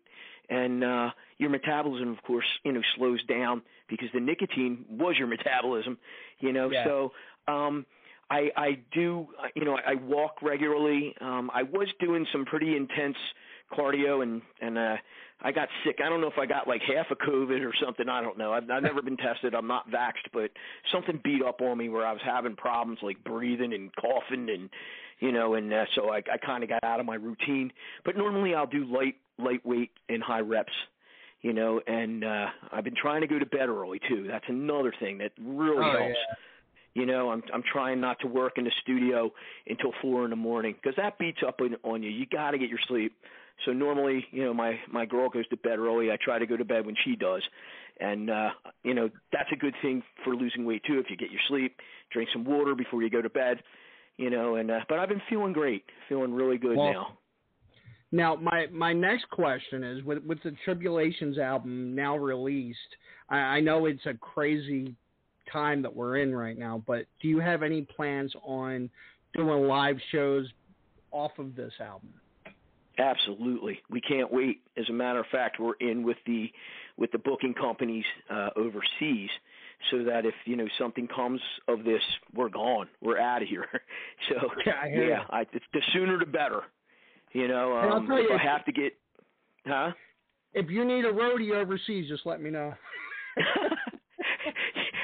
and uh, your metabolism, of course, you know, slows down because the nicotine was your metabolism. You know, Yeah. so um, I I do uh, you know I walk regularly. Um, I was doing some pretty intense cardio and and uh I got sick. I don't know if I got like half a COVID or something. I don't know. I've, I've never been tested. I'm not vaxxed, but something beat up on me where I was having problems like breathing and coughing and you know, and uh, so I, I kind of got out of my routine. But normally I'll do light, lightweight and high reps, you know, and uh, I've been trying to go to bed early too. That's another thing that really Oh, helps. You know, I'm I'm trying not to work in the studio until four in the morning because that beats up on, on you. You got to get your sleep. So normally, you know, my my girl goes to bed early. I try to go to bed when she does, and uh, you know that's a good thing for losing weight too. If you get your sleep, drink some water before you go to bed, you know. And uh, but I've been feeling great, feeling really good Well, now. Now, my my next question is with with the Tribulations album now released. I, I know it's a crazy time that we're in right now, but do you have any plans on doing live shows off of this album? Absolutely, we can't wait. As a matter of fact, we're in with the with the booking companies uh, overseas, so that if you know something comes of this, we're gone. We're out of here. So Yeah, I yeah. I, the sooner the better. You know, um, tell if you- I have to get, huh? If you need a roadie overseas, just let me know.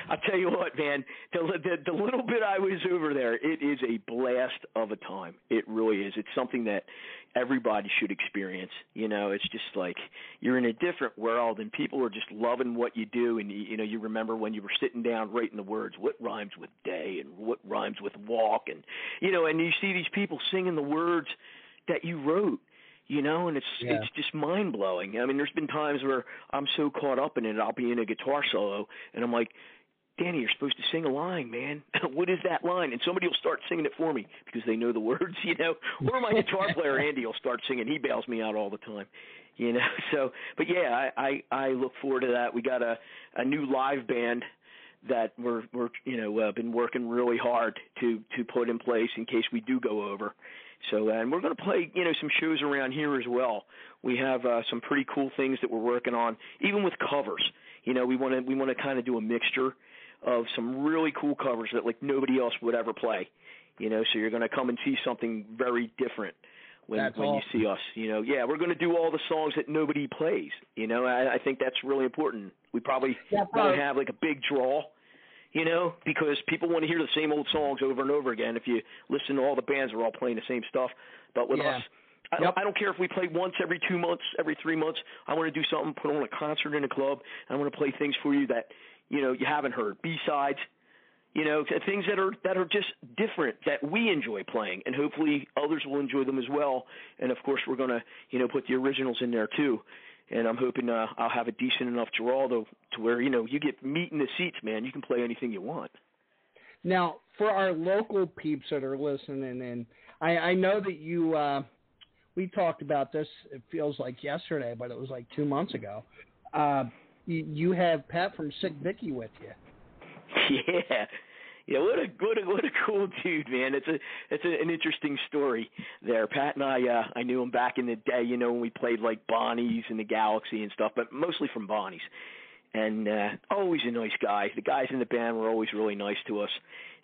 I'll tell you what, man. The, the the little bit I was over there, it is a blast of a time. It really is. It's something that everybody should experience. You know, it's just like you're in a different world, and people are just loving what you do. And you, you know, you remember when you were sitting down writing the words, what rhymes with day, and what rhymes with walk, and you know, and you see these people singing the words that you wrote you know and it's Yeah. it's just mind blowing i mean there's been times where i'm so caught up in it i'll be in a guitar solo and i'm like danny you're supposed to sing a line man. What is that line? And somebody will start singing it for me because they know the words you know? Or my guitar player andy will start singing. He bails me out all the time you know? So but yeah i i i look forward to that. We got a a new live band that we're we're you know uh, been working really hard to to put in place in case we do go over. So, and we're going to play, you know, some shows around here as well. We have uh, some pretty cool things that we're working on, even with covers. You know, we want to we want to kind of do a mixture of some really cool covers that like nobody else would ever play. You know, so you're going to come and see something very different when That's when you see us. You know, yeah, we're going to do all the songs that nobody plays. You know, I, I think that's really important. We probably Yeah, want to have like a big draw you know, because people want to hear the same old songs over and over again. If you listen to all the bands, are all playing the same stuff. But with Yeah. us, I don't, I don't care if we play once every two months, every three months. I want to do something, put on a concert in a club. I want to play things for you that you know you haven't heard B sides, you know things that are that are just different that we enjoy playing, and hopefully others will enjoy them as well. And of course we're gonna you know put the originals in there too. And I'm hoping uh, I'll have a decent enough to to where you know you get meat in the seats, man. You can play anything you want. Now, for our local peeps that are listening, and I, I know that you, uh, we talked about this. It feels like yesterday, but it was like two months ago. Uh, you, have Pat from Sick Vicky with you. Yeah. Yeah, what a what a what a cool dude, man. It's a it's a, an interesting story there. Pat and I uh I knew him back in the day, you know, when we played like Bonnie's and the Galaxy and stuff, but mostly from Bonnie's and uh always a nice guy. The guys in the band were always really nice to us.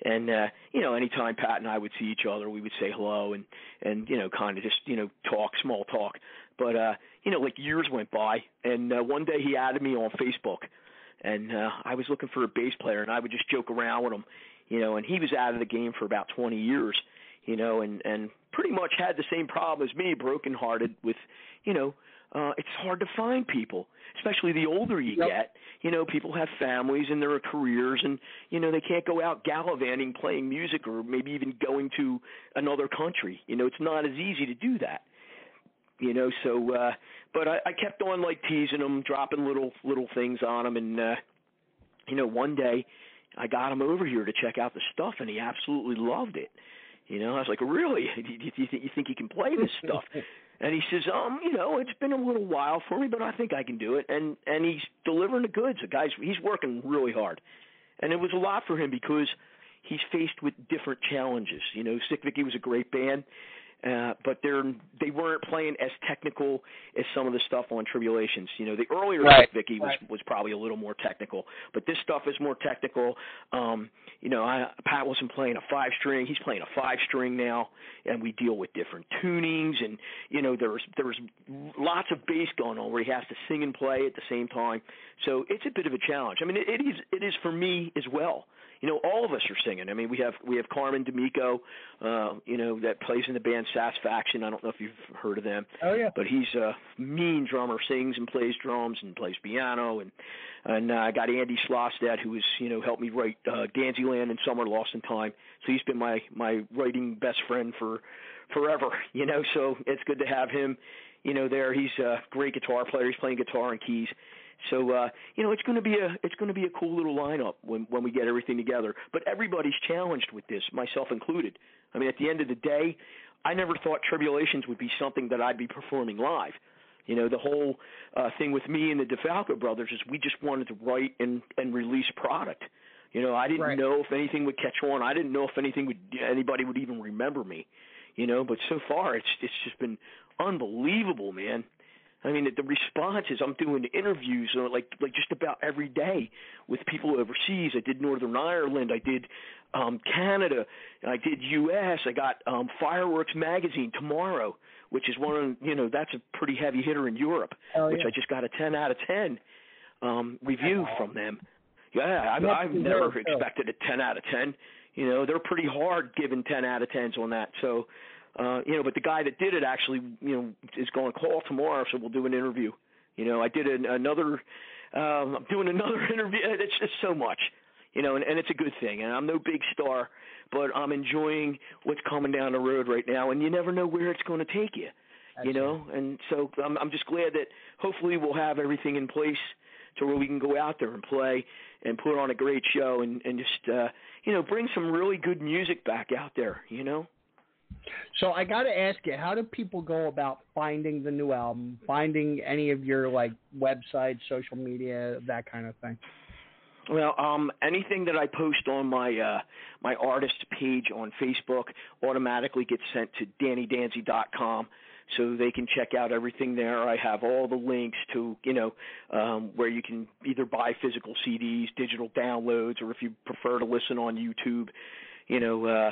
And uh you know, anytime Pat and I would see each other, we would say hello and and you know, kind of just, you know, talk small talk. But uh you know, like years went by and uh, one day he added me on Facebook and uh I was looking for a bass player and I would just joke around with him, you know, and he was out of the game for about 20 years, you know, and and pretty much had the same problem as me, broken hearted with, you know, uh, it's hard to find people, especially the older you Yep. get. You know, people have families and there are careers, and you know they can't go out gallivanting, playing music, or maybe even going to another country. You know, it's not as easy to do that. You know, so uh, but I, I kept on like teasing him, dropping little little things on him, and uh, you know, one day I got him over here to check out the stuff, and he absolutely loved it. You know, I was like, really? Do you, do you think you think you can play this stuff? And he says, um, you know, it's been a little while for me, but I think I can do it. And and he's delivering the goods. The guy's he's working really hard, and it was a lot for him because he's faced with different challenges. You know, Sick Vicky was a great band, uh, but they're they weren't playing as technical as some of the stuff on Tribulations. You know, the earlier Right, Sick Vicky was right. was probably a little more technical, but this stuff is more technical. Um, you know, I, Pat wasn't playing a five string; he's playing a five string now, and we deal with different tunings, and you know, there's there's lots of bass going on where he has to sing and play at the same time. So it's a bit of a challenge. I mean, it, it is it is for me as well. You know, all of us are singing. I mean, we have we have Carmen D'Amico, uh, you know, that plays in the band Satisfaction. I don't know if you've heard of them. Oh yeah. But he's a mean drummer, sings and plays drums and plays piano, and and uh, I got Andy Slostad, who has you know helped me write uh, Danzyland and Summer Lost in Time. So he's been my my writing best friend for forever. You know, so it's good to have him. You know, there he's a great guitar player. He's playing guitar and keys. So uh, you know, it's going to be a it's going to be a cool little lineup when when we get everything together. But everybody's challenged with this, myself included. I mean, at the end of the day, I never thought Tribulations would be something that I'd be performing live. You know, the whole uh, thing with me and the DeFalco brothers is we just wanted to write and and release product. You know, I didn't Right. know if anything would catch on. I didn't know if anything would anybody would even remember me. You know, but so far it's it's just been unbelievable, man. I mean, the, the responses. I'm doing interviews uh, like like just about every day with people overseas. I did Northern Ireland. I did um, Canada. I did U.S. I got um, Fireworks Magazine tomorrow, which is one of you know that's a pretty heavy hitter in Europe, Oh, which. I just got a 10 out of 10 um, review from them. Yeah, I've, I've never expected a 10 out of 10. You know, they're pretty hard giving 10 out of 10s on that. So, uh, you know, but the guy that did it actually, you know, is going to call tomorrow, so we'll do an interview. You know, I did an, another, um, I'm doing another interview. It's just so much, you know, and, and it's a good thing. And I'm no big star, but I'm enjoying what's coming down the road right now, and you never know where it's going to take you. you know, and so I'm, I'm just glad that hopefully we'll have everything in place to where we can go out there and play and put on a great show and, and just uh, you know bring some really good music back out there. You know. So I got to ask you, how do people go about finding the new album, finding any of your like websites, social media, that kind of thing? Well, um, anything that I post on my uh, my artist page on Facebook automatically gets sent to DannyDanzi.com, so they can check out everything there. I have all the links to you know um, where you can either buy physical CDs, digital downloads, or if you prefer to listen on YouTube, you know. Uh,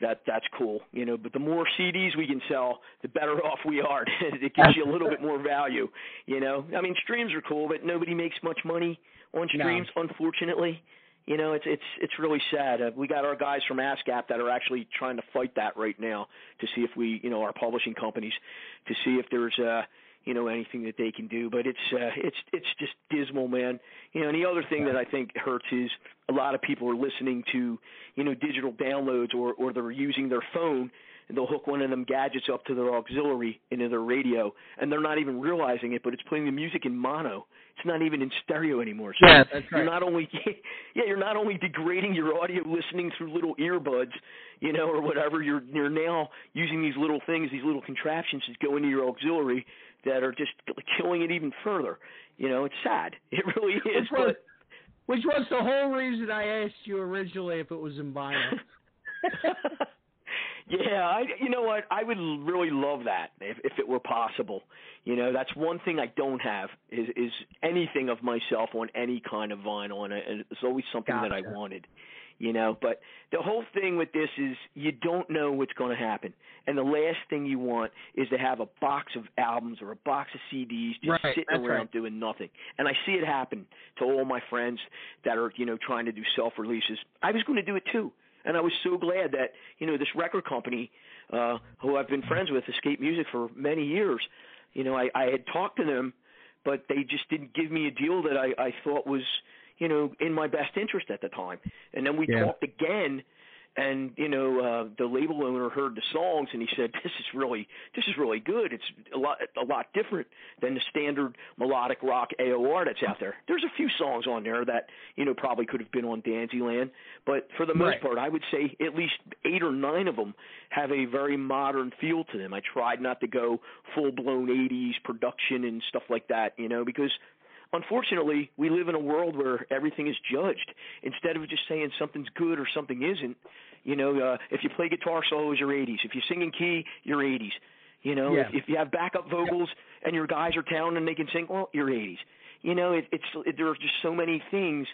that that's cool, you know. But the more CDs we can sell, the better off we are. it gives you a little bit more value, you know. I mean, streams are cool, but nobody makes much money on No. streams, unfortunately. You know, it's it's it's really sad. Uh, we got our guys from ASCAP that are actually trying to fight that right now to see if we, you know, our publishing companies, to see if there's uh you know anything that they can do. But it's uh, it's it's just dismal, man. You know, and the other thing that I think hurts is a lot of people are listening to you know digital downloads or or they're using their phone and they'll hook one of them gadgets up to their auxiliary into their radio and they're not even realizing it, but it's playing the music in mono. It's not even in stereo anymore. So Yeah, that's you're right. not only yeah, you're not only degrading your audio listening through little earbuds, you know, or whatever, you're you're now using these little things, these little contraptions that go into your auxiliary that are just killing it even further. You know, it's sad. It really is. Which was, But which was the whole reason I asked you originally if it was in vinyl. Yeah, I you know what? I would really love that if if it were possible. You know, that's one thing I don't have is is anything of myself on any kind of vinyl, and, it's always something that I wanted. You know, but the whole thing with this is you don't know what's going to happen, and the last thing you want is to have a box of albums or a box of CDs just Right, sitting around right. doing nothing. And I see it happen to all my friends that are you know trying to do self releases. I was going to do it too, and I was so glad that you know this record company, uh, who I've been friends with, Escape Music, for many years. You know, I, I had talked to them, but they just didn't give me a deal that I, I thought was you know in my best interest at the time. And then we Yeah. talked again. And you know uh, the label owner heard the songs and he said, "This is really, this is really good. It's a lot, a lot different than the standard melodic rock AOR that's out there. There's a few songs on there that you know probably could have been on Danzyland, but for the most Right. part, I would say at least eight or nine of them have a very modern feel to them. I tried not to go full blown 80s production and stuff like that, you know, because unfortunately we live in a world where everything is judged. Instead of just saying something's good or something isn't, you know, uh, if you play guitar solos, you're 80s. If you sing in key, you're 80s. You know, Yeah. if, if you have backup vocals and your guys are talented and they can sing, well, you're 80s. You know, it, it's it, there are just so many things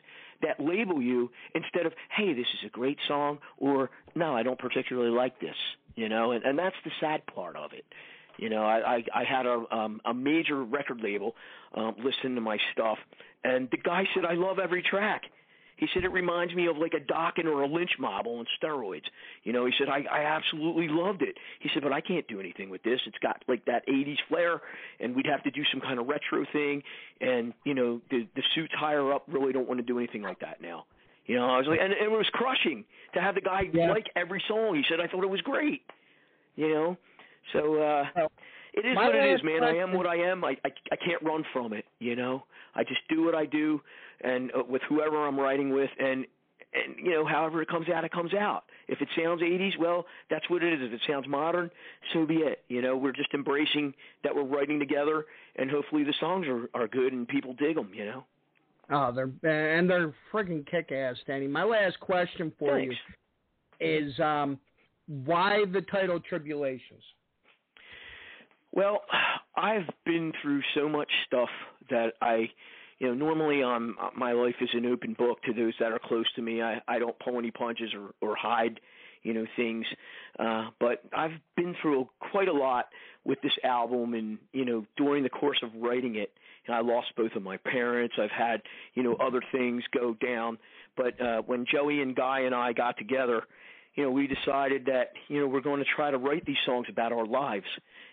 that label you instead of, hey, this is a great song, or no, I don't particularly like this. You know, and and that's the sad part of it. You know, I I, I had a um, a major record label um, listen to my stuff, and the guy said I love every track. He said it reminds me of like a Dokken or a Lynch mob on steroids. You know, he said I I absolutely loved it. He said, but I can't do anything with this. It's got like that '80s flair, and we'd have to do some kind of retro thing. And you know, the the suits higher up really don't want to do anything like that now. You know, I was like, and, and it was crushing to have the guy Yeah. like every song. He said I thought it was great. You know, so uh it is what it is, man. I am what I am. I, I I can't run from it. You know, I just do what I do, and uh, with whoever I'm writing with, and and you know, however it comes out, it comes out. If it sounds 80s, well, that's what it is. If it sounds modern, so be it. You know, we're just embracing that we're writing together, and hopefully the songs are are good and people dig them. You know. Oh, they're and they're freaking kick ass, Danny. My last question for Thanks. you is um, why the title Tribulations? Well, I've been through so much stuff that I, you know, normally um my life is an open book to those that are close to me. I I don't pull any punches or or hide, you know, things. Uh but I've been through quite a lot with this album and, you know, during the course of writing it, know, I lost both of my parents. I've had, you know, other things go down, but uh when Joey and Guy and I got together, you know, we decided that, you know, we're going to try to write these songs about our lives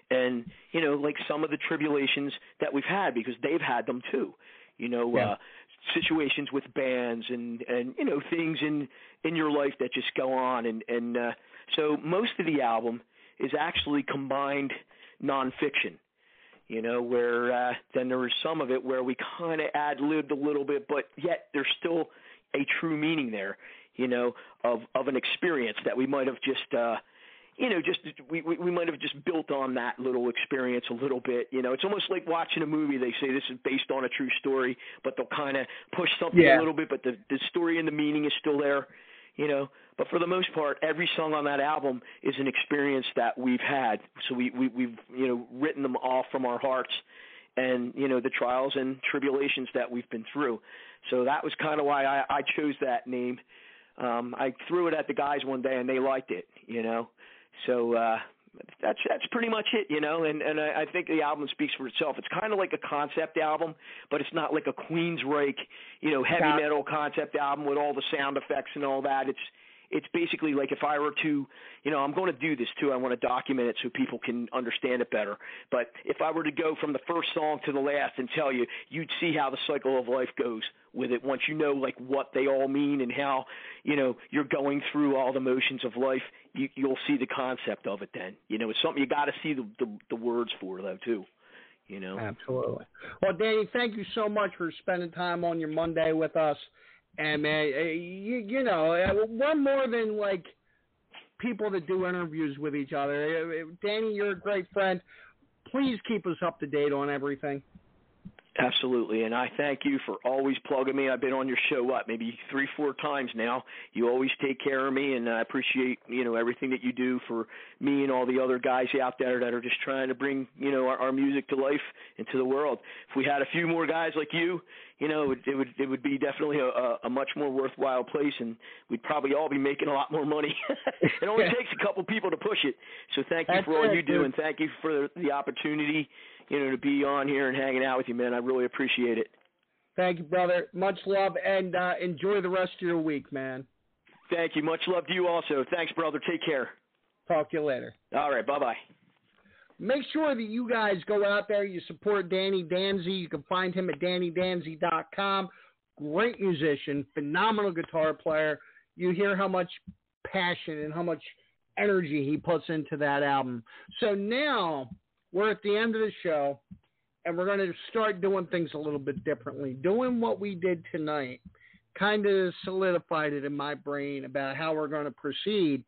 and, you know, like some of the tribulations that we've had because they've had them too. You know, Yeah. uh situations with bands and and you know things in in your life that just go on and and uh so most of the album is actually combined nonfiction you know where uh then there is some of it where we kind of ad libbed a little bit but yet there's still a true meaning there you know of of an experience that we might have just uh you know, just we we, we might have just built on that little experience a little bit. You know, it's almost like watching a movie. They say this is based on a true story, but they'll kind of push something Yeah. a little bit, but the the story and the meaning is still there. You know, but for the most part, every song on that album is an experience that we've had. So we, we we've you know written them off from our hearts, and you know the trials and tribulations that we've been through. So that was kind of why I, I chose that name. Um, I threw it at the guys one day and they liked it. You know, so uh, that's that's pretty much it, you know. And and I, I think the album speaks for itself. It's kind of like a concept album, but it's not like a Queensryche, you know, heavy metal concept album with all the sound effects and all that. It's it's basically like if I were to, you know, I'm going to do this too. I want to document it so people can understand it better. But if I were to go from the first song to the last and tell you, you'd see how the cycle of life goes with it once you know like what they all mean and how, you know, you're going through all the motions of life. You, you'll see the concept of it then. You know, it's something you got to see the, the the words for though too. You know. Absolutely. Well, Danny, thank you so much for spending time on your Monday with us. And man, eh, you, you know, we're more than like people that do interviews with each other. Eh, Danny, you're a great friend. Please keep us up to date on everything. Absolutely, and I thank you for always plugging me. I've been on your show what maybe three, four times now. You always take care of me, and I appreciate you know everything that you do for me and all the other guys out there that are just trying to bring you know our, our music to life into the world. If we had a few more guys like you, you know, it, it would it would be definitely a, a much more worthwhile place, and we'd probably all be making a lot more money. it only takes a couple people to push it. So thank you That's for all it, you do, dude. and thank you for the opportunity you know, to be on here and hanging out with you, man. I really appreciate it. Thank you, brother. Much love, and uh, enjoy the rest of your week, man. Thank you. Much love to you also. Thanks, brother. Take care. Talk to you later. All right. Bye bye. Make sure that you guys go out there, you support Danny Danzi. You can find him at DannyDanzi.com. Great musician, phenomenal guitar player. You hear how much passion and how much energy he puts into that album. So now we're at the end of the show, and we're going to start doing things a little bit differently. Doing what we did tonight kind of solidified it in my brain about how we're going to proceed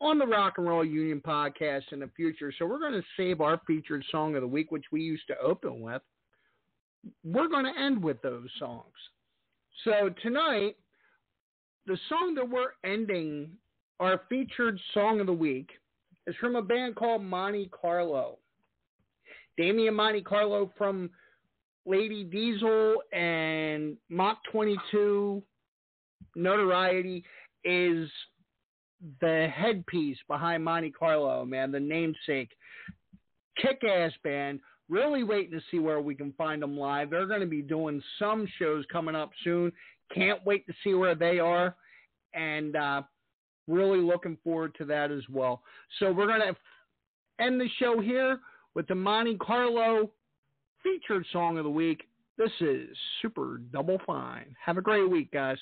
on the Rock and Roll Union podcast in the future. So we're going to save our featured song of the week, which we used to open with. We're going to end with those songs. So tonight, the song that we're ending our featured song of the week is from a band called Monte Carlo. Damian Monte Carlo from Lady Diesel and Mach 22 notoriety is the headpiece behind Monte Carlo, man, the namesake. Kick ass band. Really waiting to see where we can find them live. They're going to be doing some shows coming up soon. Can't wait to see where they are. And uh, really looking forward to that as well. So we're going to end the show here with the Monte Carlo featured song of the week. This is Super Double Fine. Have a great week, guys.